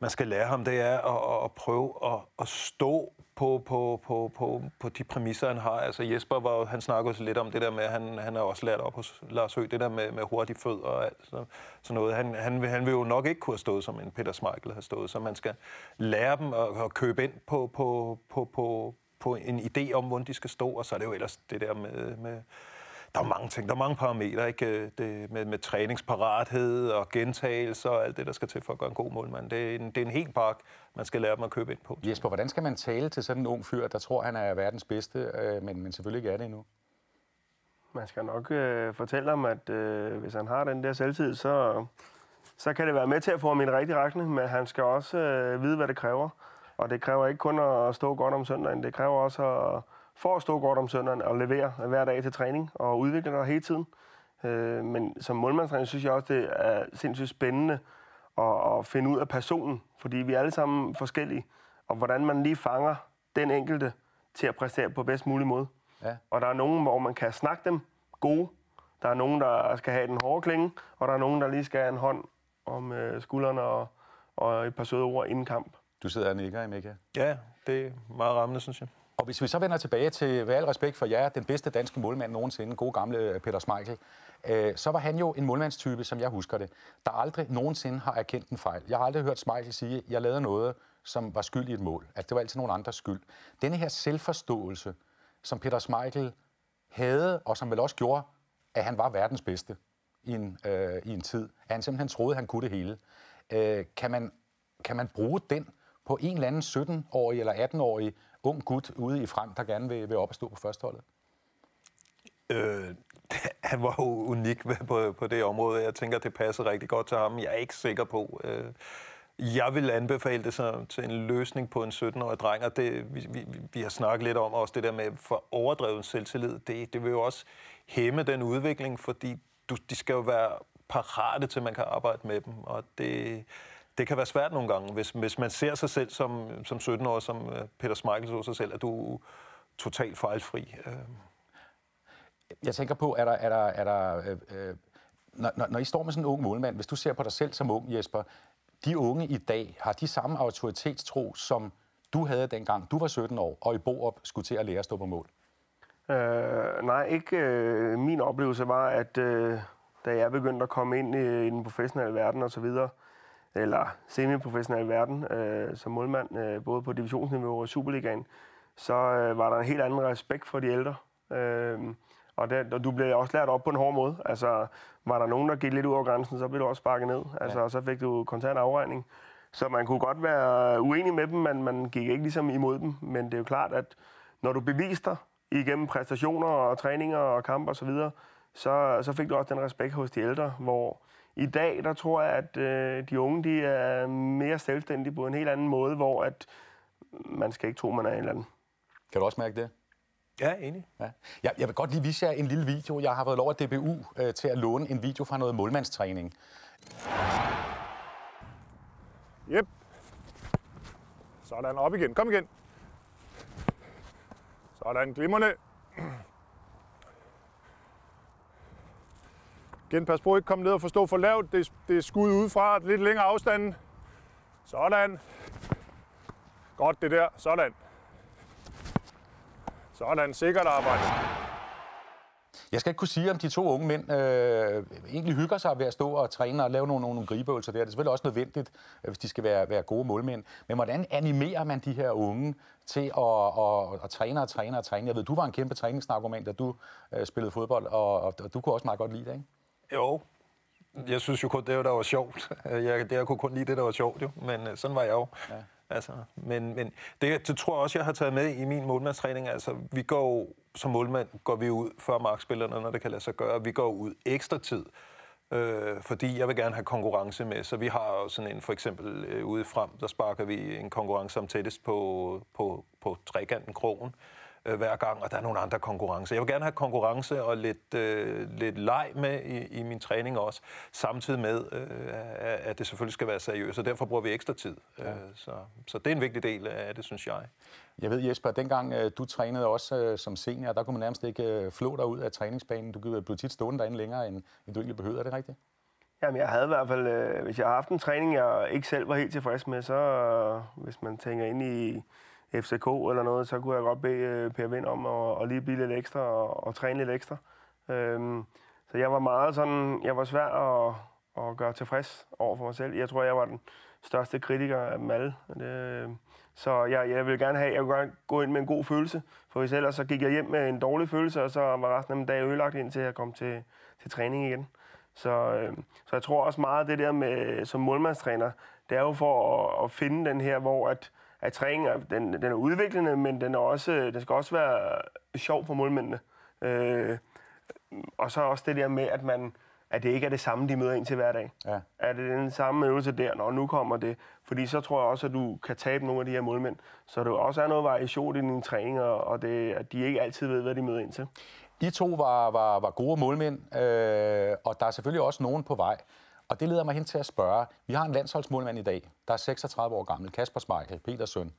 man skal lære ham, det er at, at prøve at, at stå på, på, på, på, på de præmisser, han har. Altså Jesper, var, han snakkede også lidt om det der med, at han, han har også lært op hos Lars Høgh, det der med, med hurtige fødder og alt så, sådan noget. Han, han, vil, han vil jo nok ikke kunne have stået, som en Peter Smeichel har stået, så man skal lære dem at, at købe ind på, på, på, på, på en idé om, hvordan de skal stå, og så er det jo ellers det der med, med der er mange ting, der er mange parametre, ikke? Det, med, med træningsparathed og gentagelse og alt det, der skal til for at gøre en god målmand. Det er en, det er en helt pakke, man skal lære dem at købe ind på. Jesper, hvordan skal man tale til sådan en ung fyr, der tror, han er verdens bedste, øh, men, men selvfølgelig ikke er det endnu? Man skal nok øh, fortælle ham, at øh, hvis han har den der selvtid, så, så kan det være med til at få ham i en rigtig retning, men han skal også øh, vide, hvad det kræver. Og det kræver ikke kun at stå godt om søndagen, det kræver også at for at stå godt om søndagen og levere hver dag til træning og udvikle dig hele tiden. Øh, men som målmandstræner synes jeg også, det er sindssygt spændende at, at finde ud af personen, fordi vi er alle sammen forskellige, og hvordan man lige fanger den enkelte til at præstere på bedst mulig måde. Ja. Og der er nogen, hvor man kan snakke dem gode. Der er nogen, der skal have den hårde klinge, og der er nogen, der lige skal have en hånd om øh, skuldrene og, og et par søde ord inden kamp. Du sidder og nikker, Emeka. Ja, det er meget rammende, synes jeg. Og hvis vi så vender tilbage til, med al respekt for jer, den bedste danske målmand nogensinde, god gamle øh, Peter Schmeichel, øh, så var han jo en målmandstype, som jeg husker det, der aldrig nogensinde har erkendt en fejl. Jeg har aldrig hørt Schmeichel sige, at jeg lavede noget, som var skyld i et mål. At det var altid nogen andres skyld. Denne her selvforståelse, som Peter Schmeichel havde, og som vel også gjorde, at han var verdens bedste i en, øh, i en tid, at han simpelthen troede, at han kunne det hele. Øh, kan, man, kan man bruge den på en eller anden 17-årig eller 18-årig ung gut ude i frem, der gerne vil, vil op og stå på førsteholdet? Øh, han var jo unik på, på det område. Jeg tænker, det passer rigtig godt til ham. Jeg er ikke sikker på. Øh, jeg vil anbefale det så, til en løsning på en 17-årig dreng, og det, vi, vi, vi har snakket lidt om også det der med for overdrevet selvtillid. Det, det vil jo også hæmme den udvikling, fordi du, de skal jo være parate til, at man kan arbejde med dem, og det, det kan være svært nogle gange, hvis, hvis man ser sig selv som, som 17-årig, som øh, Peter Schmeichel så sig selv, at du er totalt fejlfri. Øh. Jeg tænker på, er der, er der, er der øh, øh, når, når I står med sådan en ung målmand, hvis du ser på dig selv som ung, Jesper, de unge i dag, har de samme autoritetstro, som du havde dengang du var 17 år, og i Borup skulle til at lære at stå på mål? Øh, nej, ikke. Øh, min oplevelse var, at øh, da jeg begyndte at komme ind i, i den professionelle verden og så videre, eller semi-professionelle verden øh, som målmand, øh, både på divisionsniveau og Superligaen, så øh, var der en helt anden respekt for de ældre. Øh, og, det, og du blev også lært op på en hård måde. Altså, var der nogen, der gik lidt ud over grænsen, så blev du også sparket ned. Altså, ja. så fik du kontant afregning. Så man kunne godt være uenig med dem, men man gik ikke ligesom imod dem. Men det er jo klart, at når du beviste dig igennem præstationer og træninger og kampe osv., så, så, så fik du også den respekt hos de ældre, hvor i dag, der tror jeg, at øh, de unge de er mere selvstændige på en helt anden måde, hvor at man skal ikke tro, man er en eller anden. Kan du også mærke det? Ja, enig. Ja. Jeg, jeg vil godt lige vise jer en lille video. Jeg har fået lov af DBU øh, til at låne en video fra noget målmandstræning. Yep. Sådan, op igen. Kom igen. Sådan, glimrende. Igen, pas på ikke komme ned og forstå for lavt. Det, det er skud udefra, lidt længere afstanden. Sådan. Godt det der. Sådan. Sådan, sikkert arbejde. Jeg skal ikke kunne sige, om de to unge mænd øh, egentlig hygger sig ved at stå og træne og lave nogle, nogle gribeøvelser der. Det er selvfølgelig også nødvendigt, øh, hvis de skal være, være gode målmænd. Men hvordan animerer man de her unge til at, at, at træne og træne og træne? Jeg ved, du var en kæmpe træningsnarkoman, da du øh, spillede fodbold, og, og, og du kunne også meget godt lide det, ikke? Jo, jeg synes jo kun, det var, der var sjovt. Jeg, det, jeg kunne kun lide det, der var sjovt, jo. Men øh, sådan var jeg jo. Ja. Altså, men men det, det tror jeg også, jeg har taget med i min målmandstræning. Altså, vi går som målmand går vi ud før markspillerne, når det kan lade sig gøre. Vi går ud ekstra tid, øh, fordi jeg vil gerne have konkurrence med. Så vi har sådan en, for eksempel øh, ude frem, der sparker vi en konkurrence om tættest på, på, på trekanten krogen øh, hver gang, og der er nogle andre konkurrencer. Jeg vil gerne have konkurrence og lidt, øh, lidt leg med i, i min træning også, samtidig med, øh, at det selvfølgelig skal være seriøst, og derfor bruger vi ekstra tid. Ja. Øh, så, så det er en vigtig del af det, synes jeg. Jeg ved, Jesper, dengang øh, du trænede også øh, som senior, der kunne man nærmest ikke øh, flå dig ud af træningsbanen. Du blev tit stående derinde længere, end, end du egentlig behøvede. Er det rigtigt? Jamen, jeg havde i hvert fald, øh, hvis jeg har haft en træning, jeg ikke selv var helt tilfreds med, så øh, hvis man tænker ind i FCK eller noget, så kunne jeg godt bede øh, Per Vind om at, at lige blive lidt ekstra og, og træne lidt ekstra. Øhm, så jeg var meget sådan, jeg var svær at, at gøre tilfreds over for mig selv. Jeg tror, jeg var den største kritiker af dem alle. Det, så jeg, jeg vil gerne have, jeg vil gerne gå ind med en god følelse, for hvis ellers så gik jeg hjem med en dårlig følelse, og så var resten af min dag ødelagt indtil jeg kom til, til træning igen. Så, øh, så jeg tror også meget det der med som målmandstræner, det er jo for at, at finde den her, hvor at, at træningen den, den er udviklende, men den, er også, den skal også være sjov for målmændene. Øh, og så også det der med, at man at det ikke er det samme, de møder ind til hver dag. Ja. Er det den samme øvelse der, når nu kommer det? Fordi så tror jeg også, at du kan tabe nogle af de her målmænd. Så der også er noget variation i dine træninger, og det, at de ikke altid ved, hvad de møder ind til. I to var, var, var gode målmænd, øh, og der er selvfølgelig også nogen på vej. Og det leder mig hen til at spørge. Vi har en landsholdsmålmand i dag, der er 36 år gammel, Kasper Smeichel, Peters søn.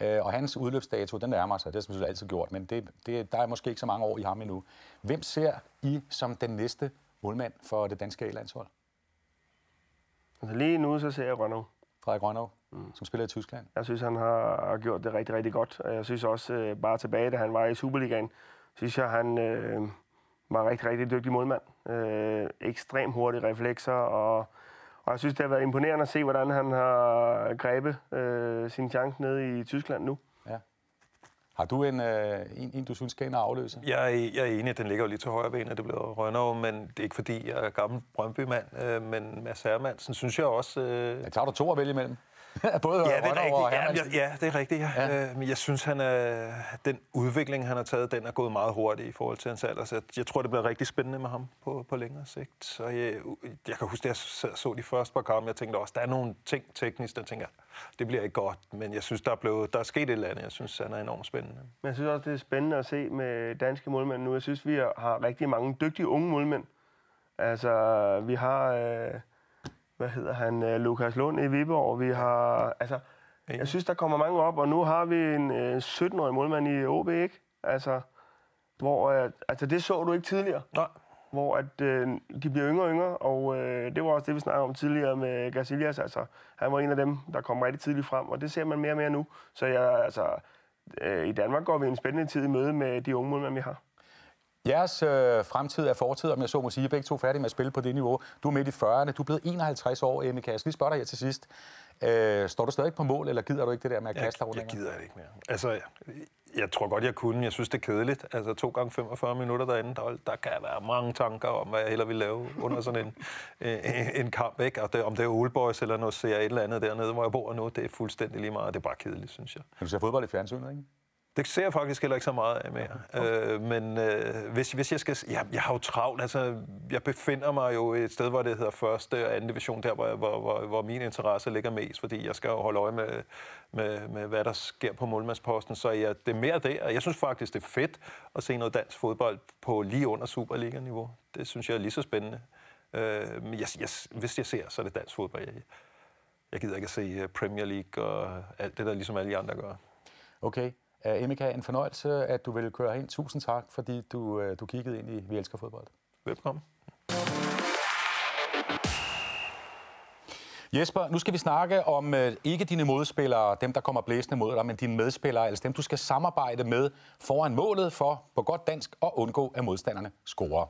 Øh, og hans udløbsdato, den nærmer sig. Det har selvfølgelig altid gjort, men det, det, der er måske ikke så mange år i ham endnu. Hvem ser I som den næste målmand for det danske A-landshold? Altså lige nu, så ser jeg Rønnow. Frederik Rønnow, mm. som spiller i Tyskland. Jeg synes, han har gjort det rigtig, rigtig godt. Jeg synes også, øh, bare tilbage, da han var i Superligaen, synes jeg, han øh, var rigtig, rigtig dygtig målmand. Øh, ekstrem hurtige reflekser, og, og jeg synes, det har været imponerende at se, hvordan han har grebet øh, sin chance nede i Tyskland nu. Ja. Har du en, øh, en, en, du synes og afløse? Jeg er, jeg er enig, at den ligger jo lige til højre ben, at det bliver Rønnow, men det er ikke fordi, jeg er gammel Brøndby-mand, øh, men Mads Hermansen synes jeg også... Øh... Ja, tager du to at vælge imellem? Både ja, det er rigtigt. Og ja, ja, det er rigtigt. Ja. Ja. Øh, men jeg synes, han er, den udvikling, han har taget, den er gået meget hurtigt i forhold til hans alder. Så jeg tror, det bliver rigtig spændende med ham på, på længere sigt. Så jeg, jeg kan huske, at jeg så, så de første par kampe, jeg tænkte også, der er nogle ting teknisk, der tænker, det bliver ikke godt. Men jeg synes, der er, blevet, der er sket et eller andet. Jeg synes, han er enormt spændende. Men jeg synes også, det er spændende at se med danske målmænd nu. Jeg synes, vi har rigtig mange dygtige unge målmænd. Altså, vi har... Øh hvad hedder han, øh, Lukas Lund i Viborg. Vi har, altså, jeg synes, der kommer mange op, og nu har vi en øh, 17-årig målmand i OB, ikke? Altså, hvor, øh, altså, det så du ikke tidligere. Nej. Hvor at, øh, de bliver yngre og yngre, og øh, det var også det, vi snakkede om tidligere med Gazilias. Altså, han var en af dem, der kom rigtig tidligt frem, og det ser man mere og mere nu. Så jeg, altså, øh, i Danmark går vi en spændende tid i møde med de unge målmænd, vi har. Jeres øh, fremtid er fortid, om jeg så må sige. Begge to færdige med at spille på det niveau. Du er midt i 40'erne. Du er blevet 51 år, Emil. Kan jeg lige spørge dig her til sidst? Øh, står du stadig på mål, eller gider du ikke det der med at kaste rundt? Jeg gider det ikke mere. Altså, jeg, jeg tror godt, jeg kunne. Jeg synes, det er kedeligt. Altså, to gange 45 minutter derinde, der, der kan være mange tanker om, hvad jeg hellere vil lave under sådan en, en, en kamp. Ikke? Og det, om det er Old Boys eller noget, ser et eller andet dernede, hvor jeg bor nu, det er fuldstændig lige meget. Det er bare kedeligt, synes jeg. Men du ser fodbold i fjernsynet, ikke? Det ser jeg faktisk heller ikke så meget af mere. Okay. Øh, men øh, hvis, hvis jeg skal... Ja, jeg har jo travlt. Altså, jeg befinder mig jo et sted, hvor det hedder første og anden division, der hvor, hvor, hvor, hvor min interesse ligger mest, fordi jeg skal jo holde øje med, med, med hvad der sker på målmandsposten. Så ja, det er mere og jeg synes faktisk, det er fedt at se noget dansk fodbold på lige under Superliga-niveau. Det synes jeg er lige så spændende. Øh, men jeg, jeg, hvis jeg ser, så er det dansk fodbold. Jeg, jeg gider ikke at se øh, Premier League og alt det der, ligesom alle de andre gør. Okay. Emika, en fornøjelse, at du ville køre ind. Tusind tak, fordi du, uh, du kiggede ind i Vi Elsker Fodbold. Velkommen. Jesper, nu skal vi snakke om uh, ikke dine modspillere, dem der kommer blæsende mod dig, men dine medspillere, altså dem du skal samarbejde med foran målet for på godt dansk at undgå, at modstanderne scorer.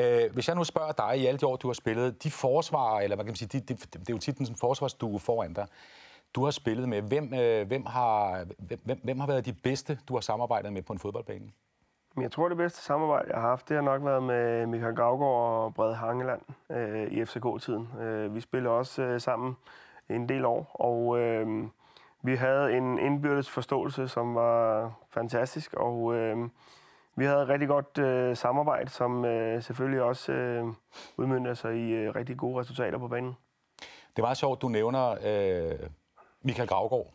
Uh, hvis jeg nu spørger dig i alle de år, du har spillet, de forsvarer, eller hvad kan man sige, de, de, det er jo tit en forsvarsstue foran dig, du har spillet med. Hvem, øh, hvem, har, hvem, hvem har været de bedste, du har samarbejdet med på en fodboldbane? Jeg tror, det bedste samarbejde, jeg har haft, det har nok været med Michael Gravgaard og Brede Hangeland øh, i FCK-tiden. Øh, vi spillede også øh, sammen en del år, og øh, vi havde en indbyrdes forståelse, som var fantastisk, og øh, vi havde et rigtig godt øh, samarbejde, som øh, selvfølgelig også øh, udmyndte sig i øh, rigtig gode resultater på banen. Det meget sjovt, du nævner øh, Michael Gravgaard.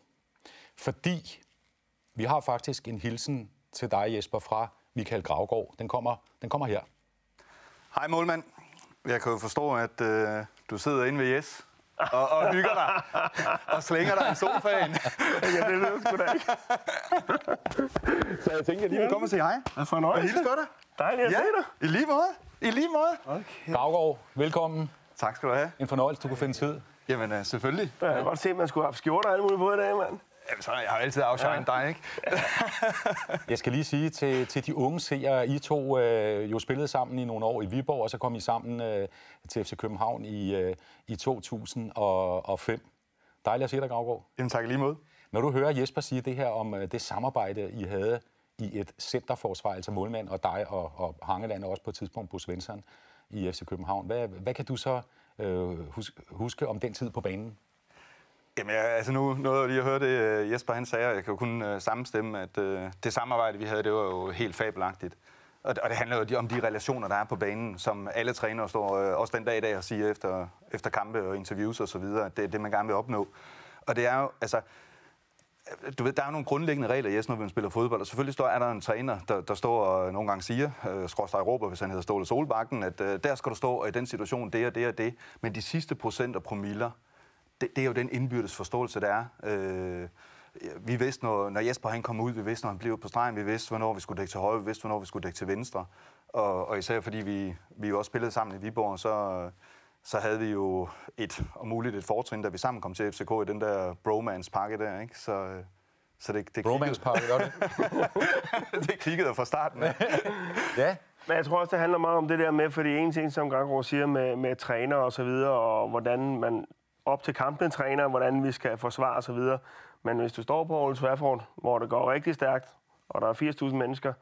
Fordi vi har faktisk en hilsen til dig, Jesper, fra Michael Gravgaard. Den kommer, den kommer her. Hej målmand. Jeg kan jo forstå, at øh, du sidder inde ved Jes og, og hygger dig og slænger dig i sofaen. ja, det ved sgu da ikke. Så jeg tænker, at lige vil komme og sige hej. Hvad for Og hilse dig. Dejligt at ja, se dig. I lige måde. I lige måde. Okay. Gravgaard, velkommen. Tak skal du have. En fornøjelse, du kunne finde tid. Jamen, uh, selvfølgelig. Ja, jeg kan godt se, at man skulle have skjorter alle mulige på i dag, mand. Jamen, så jeg har altid afshined ja. dig, ikke? jeg skal lige sige til, til de unge seere, I to øh, jo spillede sammen i nogle år i Viborg, og så kom I sammen øh, til FC København i, øh, i 2005. Dejligt at se dig, Gravgaard. Jamen, tak lige måde. Når du hører Jesper sige det her om øh, det samarbejde, I havde i et centerforsvar, altså målmand og dig og, og Hangeland også på et tidspunkt på Svensson i FC København, hvad, hvad kan du så øh, huske, huske om den tid på banen? Jamen, jeg, altså nu nåede jeg lige at høre det, øh, Jesper han sagde, og jeg kan jo kun øh, sammenstemme, at øh, det samarbejde, vi havde, det var jo helt fabelagtigt. Og, og det handler jo om de relationer, der er på banen, som alle trænere står øh, også den dag i dag og siger efter, efter kampe og interviews og så videre, det er det, man gerne vil opnå. Og det er jo, altså, Øh, du ved, der er nogle grundlæggende regler, yes, når vi spiller fodbold, og selvfølgelig står, er der en træner, der, der står og nogle gange siger, øh, skråstrej råber, hvis han hedder Ståle Solbakken, at øh, der skal du stå, og i den situation, det og det og det. Men de sidste procent og promiller, det, det er jo den indbyrdes forståelse, der er. Øh, vi vidste, når, når Jesper han kom ud, vi vidste, når han blev på stregen, vi vidste, hvornår vi skulle dække til højre, vi vidste, hvornår vi skulle dække til venstre. Og, og især fordi vi, vi jo også spillede sammen i Viborg, så, så havde vi jo et, og muligt et fortrin, da vi sammen kom til FCK i den der bromance-pakke der, ikke? Så, så det, det Bromance-pakke, gør det? det klikkede fra starten. ja. Men jeg tror også, det handler meget om det der med, fordi en ting, som Gangro siger med, med træner og så videre, og hvordan man op til kampen træner, hvordan vi skal forsvare og så videre. Men hvis du står på Old Trafford, hvor det går rigtig stærkt, og der er 80.000 mennesker,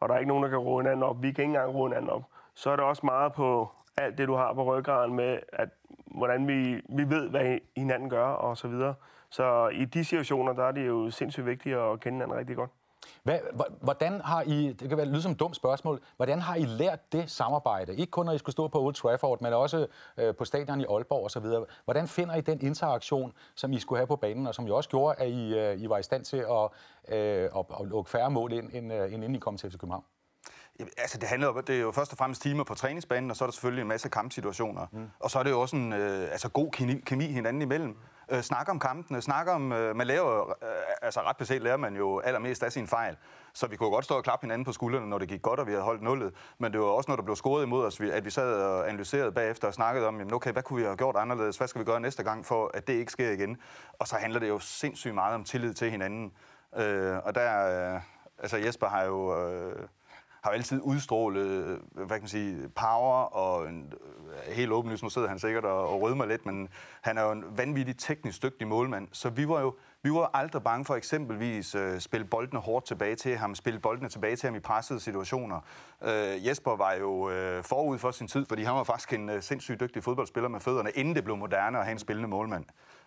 og der er ikke nogen, der kan råde hinanden op, vi kan ikke engang råde hinanden op, så er det også meget på alt det, du har på ryggraden med, at hvordan vi, vi ved, hvad hinanden gør og så videre. Så i de situationer, der er det jo sindssygt vigtigt at kende hinanden rigtig godt. Hvad, hvordan har I, det kan være lyde som et dumt spørgsmål, hvordan har I lært det samarbejde? Ikke kun når I skulle stå på Old Trafford, men også øh, på stadion i Aalborg osv. Hvordan finder I den interaktion, som I skulle have på banen, og som jo også gjorde, at I, øh, I var i stand til at, øh, at, at lukke færre mål ind, end, øh, end inden I kom til FC København? Altså, det handler det er jo først og fremmest timer på træningsbanen, og så er der selvfølgelig en masse kampsituationer. Mm. Og så er det jo også en øh, altså, god kemi, kemi hinanden imellem øh, snakke om kampene, snakke om, øh, man laver, øh, altså ret beset lærer man jo allermest af sin fejl. Så vi kunne godt stå og klappe hinanden på skuldrene, når det gik godt, og vi havde holdt nullet. Men det var også, når der blev scoret imod os, at vi sad og analyserede bagefter og snakkede om, jamen, okay, hvad kunne vi have gjort anderledes? Hvad skal vi gøre næste gang, for at det ikke sker igen? Og så handler det jo sindssygt meget om tillid til hinanden. Øh, og der, øh, altså Jesper har jo... Øh, har jo altid udstrålet øh, hvad kan man sige, power, og en, øh, helt åbenlyst, nu sidder han sikkert og, og rødmer lidt, men han er jo en vanvittig teknisk dygtig målmand, så vi var jo vi var aldrig bange for eksempelvis øh, spille boldene hårdt tilbage til ham, spille boldene tilbage til ham i pressede situationer. Øh, Jesper var jo øh, forud for sin tid, fordi han var faktisk en øh, sindssygt dygtig fodboldspiller med fødderne, inden det blev moderne at have en spillende målmand.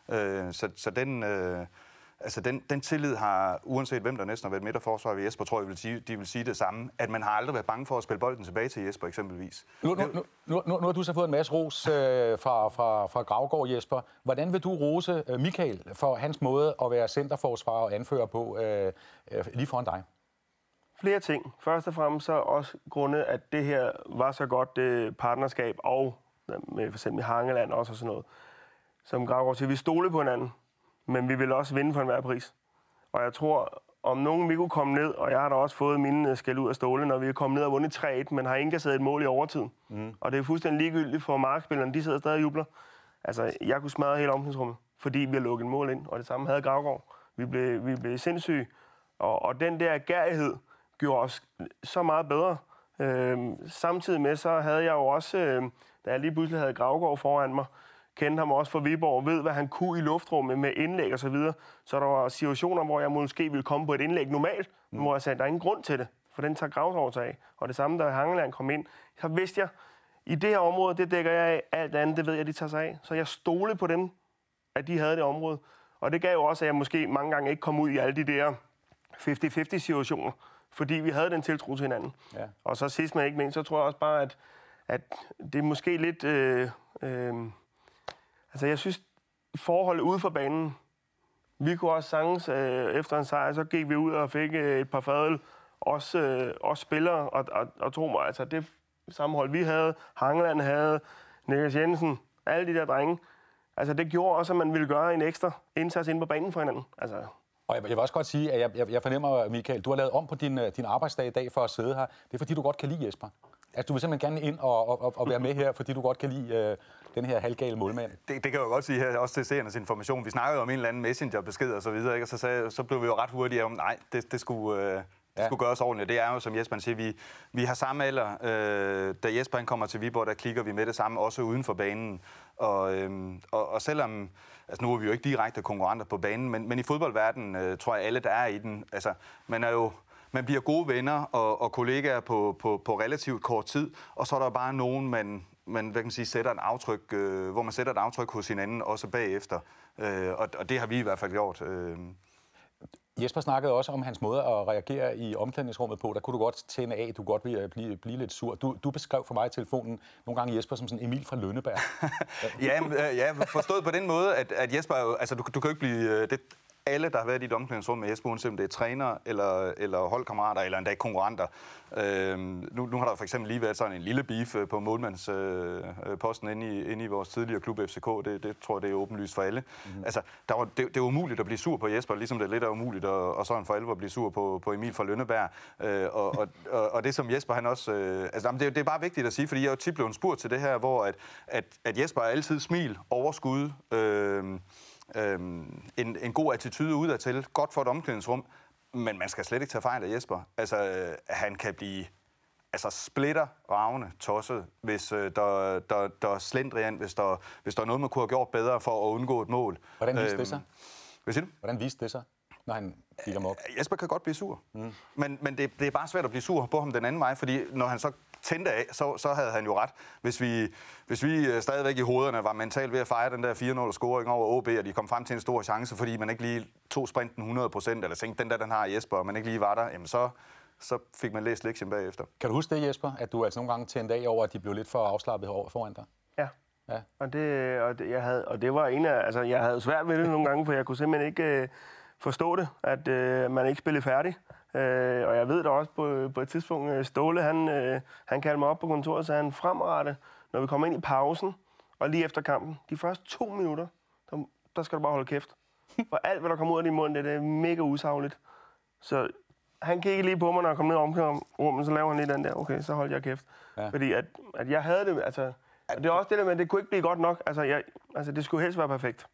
Øh, så, så den... Øh, Altså den, den tillid har, uanset hvem der næsten har været midterforsvar ved Jesper, tror jeg, vil sige, de vil sige det samme. At man har aldrig været bange for at spille bolden tilbage til Jesper eksempelvis. Nu, nu, nu, nu, nu har du så fået en masse ros øh, fra, fra, fra Gravgaard, Jesper. Hvordan vil du rose øh, Michael for hans måde at være centerforsvar og anfører på øh, øh, lige foran dig? Flere ting. Først og fremmest så også grundet, at det her var så godt det partnerskab, og med for eksempel Hangeland også og sådan noget. Som Gravgaard siger, vi stole på hinanden men vi vil også vinde for enhver pris. Og jeg tror, om nogen vi kunne komme ned, og jeg har da også fået mine øh, skæld ud af stålen, når vi er kommet ned og vundet 3-1, men har indkasseret et mål i overtiden. Mm. Og det er fuldstændig ligegyldigt for markspillerne, de sidder stadig og jubler. Altså, jeg kunne smadre hele omklædningsrummet, fordi vi har lukket mål ind, og det samme havde Gravgaard. Vi blev, vi blev sindssyge, og, og den der gærighed gjorde os så meget bedre. Øhm, samtidig med, så havde jeg jo også, øh, da jeg lige pludselig havde Gravgaard foran mig, kendte ham også fra Viborg, ved, hvad han kunne i luftrummet med indlæg og så videre. Så der var situationer, hvor jeg måske ville komme på et indlæg normalt, mm. hvor jeg sagde, der er ingen grund til det, for den tager Gravsovs af. Og det samme, da Hangeland kom ind, så vidste jeg, i det her område, det dækker jeg af, alt andet, det ved jeg, de tager sig af. Så jeg stolede på dem, at de havde det område. Og det gav jo også, at jeg måske mange gange ikke kom ud i alle de der 50-50 situationer, fordi vi havde den tiltro til hinanden. Ja. Og så sidst men ikke mindst, så tror jeg også bare, at, at det er måske lidt... Øh, øh, Altså, jeg synes, forholdet ude for banen, vi kunne også sanges øh, efter en sejr, så gik vi ud og fik øh, et par fadøl, også, øh, også spillere, og, og, og tro mig, altså det sammenhold, vi havde, Hangeland havde, Niklas Jensen, alle de der drenge, altså det gjorde også, at man ville gøre en ekstra indsats ind på banen for hinanden. Altså, og jeg, jeg vil også godt sige, at jeg, jeg, jeg fornemmer, Michael, du har lavet om på din, øh, din arbejdsdag i dag for at sidde her. Det er fordi, du godt kan lide Jesper. Altså, du vil simpelthen gerne ind og, og, og være med her, fordi du godt kan lide øh, den her halvgale målmand. Det, det kan jeg jo godt sige her, også til seernes information. Vi snakkede om en eller anden messengerbesked og så videre, ikke? og så, sagde, så blev vi jo ret hurtige om, nej, det, det skulle... Øh, det ja. skulle gøres ordentligt. Det er jo, som Jesper siger, vi, vi har samme alder. Øh, da Jesper han kommer til Viborg, der klikker vi med det samme, også uden for banen. Og, øh, og, og selvom, altså nu er vi jo ikke direkte konkurrenter på banen, men, men i fodboldverdenen øh, tror jeg alle, der er i den, altså man er jo man bliver gode venner og, og kollegaer på, på, på relativt kort tid, og så er der bare nogen, man, man hvad kan man sige, sætter en aftryk, øh, hvor man sætter et aftryk hos hinanden, også bagefter. Øh, og, og det har vi i hvert fald gjort. Øh. Jesper snakkede også om hans måde at reagere i omklædningsrummet på. Der kunne du godt tænde af, du godt blive, blive, blive lidt sur. Du, du beskrev for mig i telefonen nogle gange Jesper som sådan Emil fra Lønneberg. ja, ja, forstået på den måde, at, at Jesper, altså du, du kan jo ikke blive, øh, det, alle, der har været i et omklædningsrum med Jesper, uanset om det er træner eller, eller holdkammerater, eller endda konkurrenter. Øh, nu, nu har der for eksempel lige været sådan en lille beef øh, på målmandsposten øh, inde, i, inde i vores tidligere klub FCK. Det, det tror jeg, det er åbenlyst for alle. Mm-hmm. Altså, der var, det, det er umuligt at blive sur på Jesper, ligesom det er lidt er umuligt at, og sådan for alvor at blive sur på, på Emil fra Lønneberg. Øh, og, og, og, og, det som Jesper han også... Øh, altså, det, det er bare vigtigt at sige, fordi jeg er jo tit blevet spurgt til det her, hvor at, at, at Jesper er altid smil, overskud, øh, øh, en, en god attitude udadtil, godt for et omklædningsrum, men man skal slet ikke tage fejl af Jesper. Altså, øh, han kan blive altså splitter ravne tosset, hvis øh, der, der, der er slendrian, hvis der, hvis der er noget, man kunne have gjort bedre for at undgå et mål. Hvordan viste øhm, det sig? Hvad siger du? Hvordan viste det sig, når han gik ham op? Jesper kan godt blive sur. Mm. Men, men det, det er bare svært at blive sur på ham den anden vej, fordi når han så tændte af, så, så havde han jo ret. Hvis vi, hvis vi øh, stadigvæk i hovederne var mentalt ved at fejre den der 4-0-scoring over OB, og de kom frem til en stor chance, fordi man ikke lige tog sprinten 100 eller tænkte, den der, den har Jesper, og man ikke lige var der, jamen så, så fik man læst lektien bagefter. Kan du huske det, Jesper, at du altså nogle gange tændte af over, at de blev lidt for afslappet foran dig? Ja. Ja. Og det, og det, jeg havde, og det var en af, altså jeg havde svært ved det nogle gange, for jeg kunne simpelthen ikke øh, forstå det, at øh, man ikke spillede færdig. Øh, og jeg ved da også på, på et tidspunkt, øh, Ståle, han, øh, han kaldte mig op på kontoret, så han fremrette, når vi kommer ind i pausen, og lige efter kampen, de første to minutter, der, der skal du bare holde kæft. For alt, hvad der kommer ud af din mund, det, det er mega usagligt. Så han kiggede lige på mig, når jeg kom ned om rummet, så laver han lige den der, okay, så holdt jeg kæft. Ja. Fordi at, at jeg havde det, altså, det er også det der med, at det kunne ikke blive godt nok. Altså, jeg, altså det skulle helst være perfekt.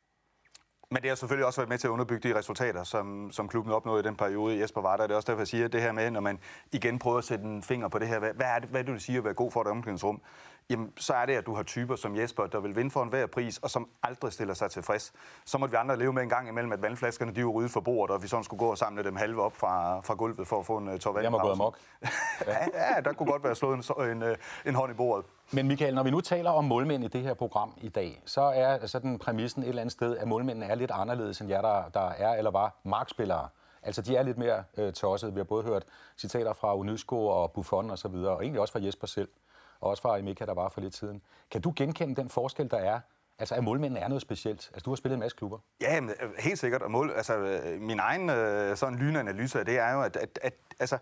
Men det har selvfølgelig også været med til at underbygge de resultater, som, som klubben opnåede i den periode, Jesper var der. Det er også derfor, jeg siger det her med, når man igen prøver at sætte en finger på det her. Hvad, hvad er det, hvad er det, du siger at være god for et omklædningsrum? Jamen, så er det, at du har typer som Jesper, der vil vinde for enhver pris, og som aldrig stiller sig tilfreds. Så må vi andre leve med en gang imellem, at vandflaskerne de var ude for bordet, og vi sådan skulle gå og samle dem halve op fra, fra gulvet for at få en uh, tår vand. Jeg må gå amok. ja, ja, der kunne godt være slået en, en, øh, en hånd i bordet. Men Michael, når vi nu taler om målmænd i det her program i dag, så er sådan præmissen et eller andet sted, at målmændene er lidt anderledes end jer, der, der er eller var markspillere. Altså, de er lidt mere øh, tossede. Vi har både hørt citater fra Unesco og Buffon og så videre, og egentlig også fra Jesper selv, og også fra Emeka, der var for lidt siden. Kan du genkende den forskel, der er Altså, at målmændene er noget specielt? Altså, du har spillet en masse klubber. Ja, men, øh, helt sikkert. Og mål, altså, øh, min egen øh, sådan lynanalyse af det er jo, at, at, at altså,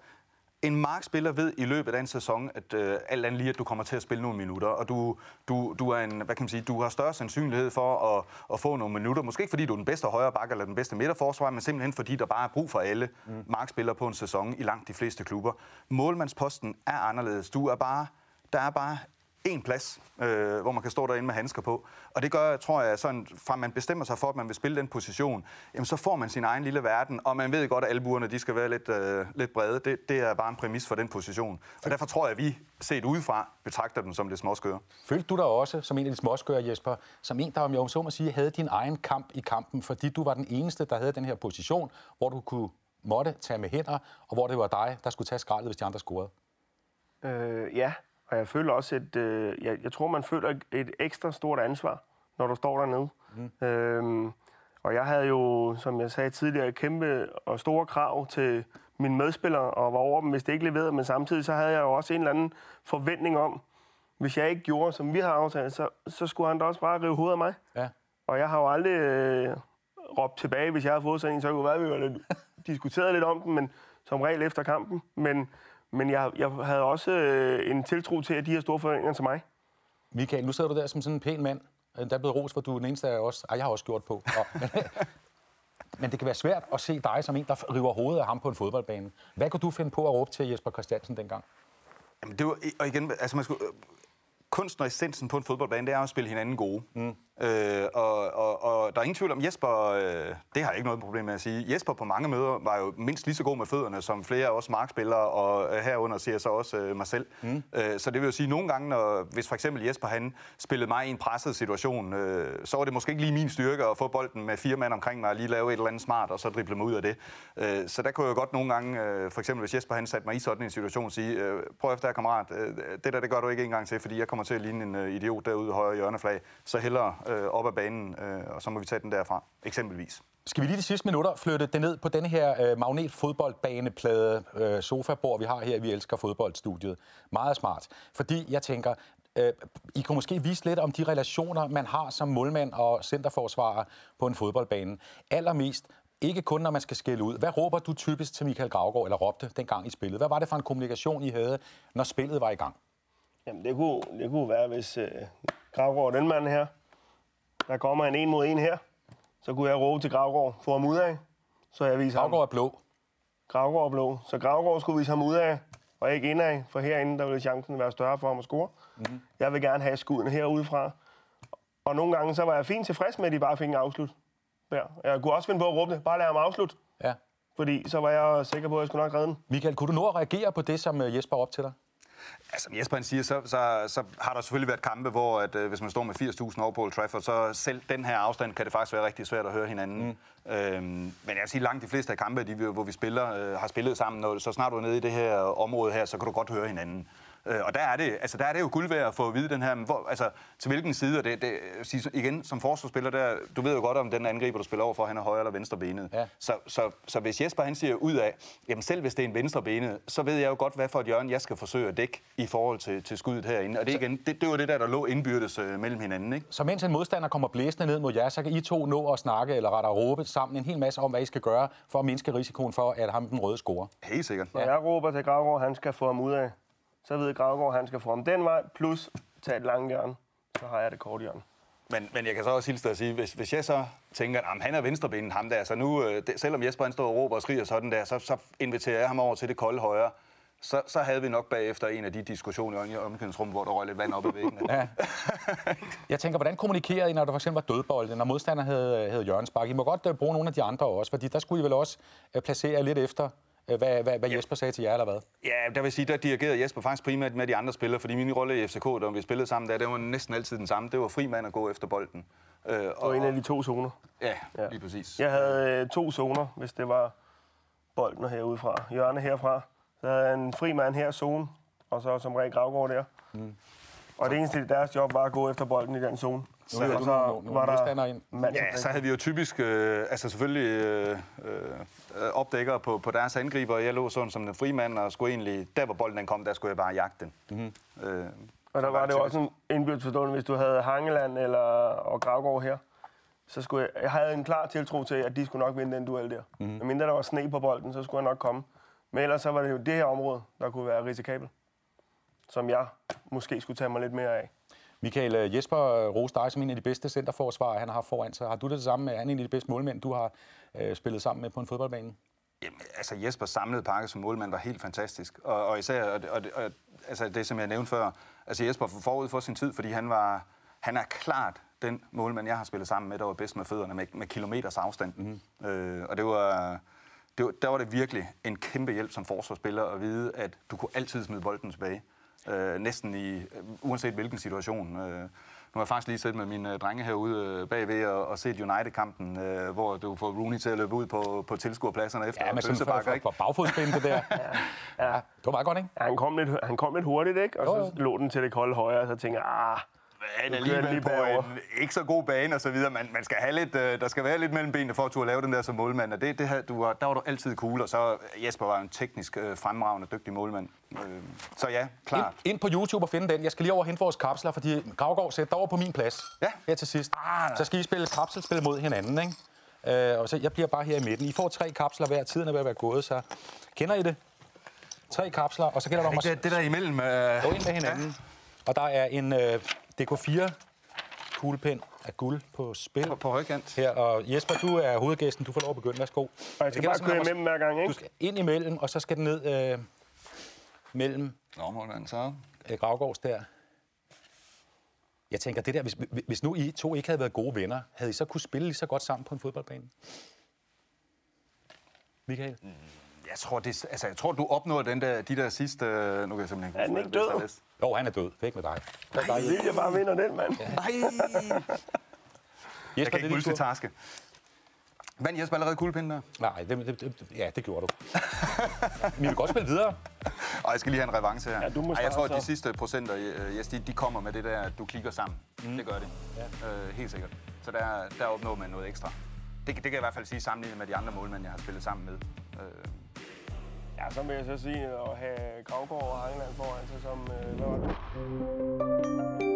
en markspiller ved i løbet af en sæson, at øh, alt andet lige, at du kommer til at spille nogle minutter, og du, du, du, er en, hvad kan man sige, du har større sandsynlighed for at, at få nogle minutter. Måske ikke fordi du er den bedste højre bakke eller den bedste midterforsvar, men simpelthen fordi der bare er brug for alle mm. markspillere på en sæson i langt de fleste klubber. Målmandsposten er anderledes. Du er bare, der er bare en plads, øh, hvor man kan stå derinde med handsker på. Og det gør, tror jeg, sådan, fra man bestemmer sig for, at man vil spille den position, jamen, så får man sin egen lille verden, og man ved godt, at albuerne de skal være lidt, øh, lidt brede. Det, det er bare en præmis for den position. Og derfor tror jeg, at vi, set udefra, betragter dem som lidt småskøre. Følte du dig også som en af de småskøre, Jesper, som en, der, om jeg så må sige, havde din egen kamp i kampen, fordi du var den eneste, der havde den her position, hvor du kunne måtte tage med hænder, og hvor det var dig, der skulle tage skraldet, hvis de andre scorede? Øh, ja, og jeg føler også, at øh, jeg, jeg tror, man føler et ekstra stort ansvar, når du står dernede. Mm. Øhm, og jeg havde jo, som jeg sagde tidligere, kæmpe og store krav til mine medspillere, og var over dem, hvis det ikke leverede. Men samtidig så havde jeg jo også en eller anden forventning om, hvis jeg ikke gjorde, som vi har aftalt, så, så skulle han da også bare rive hovedet af mig. Ja. Og jeg har jo aldrig øh, råbt tilbage, hvis jeg havde fået sådan en, så kunne være, vi var lidt, diskuteret lidt om den, men som regel efter kampen. Men men jeg, jeg havde også øh, en tiltro til, at de her store forventninger til mig. Michael, nu sidder du der som sådan en pæn mand. Der er blevet ros, for du er den eneste af os. Ej, jeg har også gjort på. Og, men, men det kan være svært at se dig som en, der river hovedet af ham på en fodboldbane. Hvad kunne du finde på at råbe til Jesper Christiansen dengang? Jamen, det var, og igen, altså man skulle, kunsten og essensen på en fodboldbane, det er at spille hinanden gode. Mm. Øh, og, og, og der er ingen tvivl om, Jesper, øh, det har jeg ikke noget problem med at sige, Jesper på mange møder var jo mindst lige så god med fødderne, som flere af os markspillere, og øh, herunder ser så også øh, mig selv. Mm. Øh, så det vil jo sige, at nogle gange, når, hvis for eksempel Jesper han spillede mig i en presset situation, øh, så var det måske ikke lige min styrke at få bolden med fire mand omkring mig og lige lave et eller andet smart, og så drible mig ud af det. Øh, så der kunne jeg jo godt nogle gange, øh, for eksempel hvis Jesper han satte mig i sådan en situation, sige, øh, prøv efter kammerat, øh, det der det gør du ikke engang til, fordi jeg kommer til at ligne en øh, idiot derude i højre hjørneflag, så hellere øh, op ad banen, øh, og så må vi tage den derfra, eksempelvis. Skal vi lige de sidste minutter flytte det ned på denne her øh, magnetfodboldbaneplade øh, sofabord, vi har her, vi elsker fodboldstudiet. Meget smart. Fordi jeg tænker, øh, I kan måske vise lidt om de relationer, man har som målmand og centerforsvarer på en fodboldbane. Allermest, ikke kun når man skal skille ud. Hvad råber du typisk til Michael Gravgaard, eller råbte dengang i spillet? Hvad var det for en kommunikation, I havde, når spillet var i gang? Jamen, det kunne, det kunne være, hvis øh, Gravgaard, den mand her, der kommer en en mod en her, så kunne jeg råbe til Gravgaard, få ham ud af, så jeg viser ham. Gravgaard er blå. Gravgaard er blå. Så Gravgaard skulle vise ham ud af, og ikke indad, for herinde, der ville chancen være større for ham at score. Mm-hmm. Jeg vil gerne have skuddene herudefra. Og nogle gange, så var jeg fint tilfreds med, at de bare fik en afslut. Der. Jeg kunne også finde på at råbe det. Bare lad ham afslutte. Ja. Fordi så var jeg sikker på, at jeg skulle nok redde den. Michael, kunne du nå at reagere på det, som øh, Jesper op til dig? Altså, som Jesper han siger, så, så, så har der selvfølgelig været kampe, hvor at, øh, hvis man står med 80.000 over på Old Trafford, så selv den her afstand kan det faktisk være rigtig svært at høre hinanden. Mm. Øhm, men jeg vil sige, langt de fleste af kampe, de, hvor vi spiller, øh, har spillet sammen, og så snart du er nede i det her område her, så kan du godt høre hinanden. Øh, og der er, det, altså der er det jo guld værd at få at vide den her, hvor, altså til hvilken side, og det, det sige, igen, som forsvarsspiller, der, du ved jo godt, om den angriber, du spiller over for, han er højre eller venstre benet. Ja. Så, så, så hvis Jesper han siger ud af, jamen selv hvis det er en venstre benet, så ved jeg jo godt, hvad for et hjørne jeg skal forsøge at dække i forhold til, til skuddet herinde. Og det, igen, det, det var det der, der lå indbyrdes øh, mellem hinanden. Ikke? Så mens en modstander kommer blæsende ned mod jer, så kan I to nå at snakke, eller rettere råbe sammen en hel masse om, hvad I skal gøre, for at mindske risikoen for, at ham den røde scorer. Helt sikkert. Når jeg råber til Gravgaard, han skal få ham ud af, så ved Gravgaard, han skal få ham den vej, plus tage et langt hjørne. Så har jeg det kort hjørne. Men, men jeg kan så også hilse dig at sige, hvis, hvis jeg så tænker, at han er venstrebenet, ham der, så nu, øh, det, selvom Jesper han står og råber og skriger sådan der, så, så inviterer jeg ham over til det kolde højre. Så, så havde vi nok bagefter en af de diskussioner i omklædningsrummet, hvor der røg lidt vand op i væggene. Ja. Jeg tænker, hvordan kommunikerede I, når der for eksempel var dødbolde, når modstander havde, havde hjørnespark? I må godt uh, bruge nogle af de andre også, fordi der skulle I vel også uh, placere lidt efter, hvad, hvad, hvad Jesper sagde til jer, eller hvad? Ja, der vil sige, der dirigerede Jesper faktisk primært med de andre spillere, fordi min rolle i FCK, da vi spillede sammen der, det var næsten altid den samme. Det var fri mand at gå efter bolden. Øh, Og en af de to zoner. Ja, Ja. lige præcis. Jeg havde øh, to zoner, hvis det var bolden herude fra. Hjørne herfra. Så havde jeg en fri mand her zone, og så som regel Gravgaard der. Mm. Og det eneste deres job var at gå efter bolden i den zone. Så havde og så nogle- var der ind. mand Ja, så havde vi jo typisk, øh, altså selvfølgelig øh, øh, opdækker på, på deres angriber. Jeg lå sådan som den frimand, og skulle egentlig, der hvor bolden den kom, der skulle jeg bare jagte den. Mm-hmm. Øh, Og der så var det jo også en indbyrdes forståelse, hvis du havde Hangeland eller, og Gravgaard her. Så skulle jeg, jeg havde en klar tiltro til, at de skulle nok vinde den duel der. Mm. Men mindre der var sne på bolden, så skulle jeg nok komme. Men ellers så var det jo det her område, der kunne være risikabelt. Som jeg måske skulle tage mig lidt mere af. Michael, øh, Jesper øh, roste dig som en af de bedste centerforsvarer, han har haft foran sig. Har du det, det samme med, er han en af de bedste målmænd, du har øh, spillet sammen med på en fodboldbane? Jamen, altså Jespers samlede pakke som målmand var helt fantastisk. Og, og især, og, og, og, altså det som jeg nævnte før, altså Jesper var forud for sin tid, fordi han var, han er klart den målmand, jeg har spillet sammen med, der var bedst med fødderne med, med kilometers afstand. Mm-hmm. Øh, og det var, det var, der var det virkelig en kæmpe hjælp som forsvarsspiller at vide, at du kunne altid smide bolden tilbage. Øh, næsten i, øh, uanset hvilken situation. Øh, nu har jeg faktisk lige set med mine øh, drenge herude øh, bagved og, og set United-kampen, øh, hvor du får Rooney til at løbe ud på, på tilskuerpladserne efter Ja, for, pølsebakker, for, ikke? for bagfodspænd, det der. ja. ja. Det var meget godt, ikke? Ja, han, kom lidt, han kom lidt hurtigt, ikke? Og Jo, så jo. lå den til det kolde højre, og så tænkte jeg, ah, Han er alligevel lige på bagover. en ikke så god bane og så videre. Man, man skal have lidt, øh, der skal være lidt mellem benene for at turde lave den der som målmand. Og det, det her, du var, der var du altid cool, og så Jesper var en teknisk øh, fremragende, dygtig målmand. Øh, så ja, Ind, klart. ind på YouTube og finde den. Jeg skal lige over og hente vores kapsler, fordi Gravgaard sætter over på min plads. Ja. Her til sidst. Ah, så skal I spille kapselspil mod hinanden, ikke? Øh, og så jeg bliver bare her i midten. I får tre kapsler hver. Tiden er ved at være gået, så kender I det? Tre kapsler, og så gælder det om at Det, det der imellem... Øh, gå ind med hinanden. Og der er en øh, DK4 kuglepen af guld på spil. på, på højkant. Her, og Jesper, du er hovedgæsten. Du får lov at begynde. Værsgo. og jeg Det skal bare køre imellem hver gang, Du ikke? skal ind imellem, og så skal den ned øh, mellem Nå, målmand, så... øh, Gravgårds der. Jeg tænker, det der, hvis, hvis nu I to ikke havde været gode venner, havde I så kunne spille lige så godt sammen på en fodboldbane? Michael? Jeg tror, det, altså, jeg tror, du opnår den der, de der sidste... Øh, nu kan jeg simpelthen ikke Er huske, ikke død? bedste Jo, han er død. Væk med dig. Er Jeg vil, jeg bare vinder den, mand. er. Nej, jeg kan ikke multitaske. Vandt Jesper allerede kuglepinden der? Nej, det, det, det, ja, det gjorde du. Vi vil godt spille videre. Og jeg skal lige have en revanche her. Ja, du må Ej, jeg tror, at de sidste procenter, øh, yes, de, de kommer med det der, at du klikker sammen. Mm. Det gør det. Ja. Øh, helt sikkert. Så der, der opnår man noget ekstra. Det, kan- det kan jeg i hvert fald sige sammenlignet med de andre målmænd, jeg har spillet sammen med. Øh, Ja, så vil jeg så sige at have Kravgaard og Heinlein foran sig som, øh, hvad var det?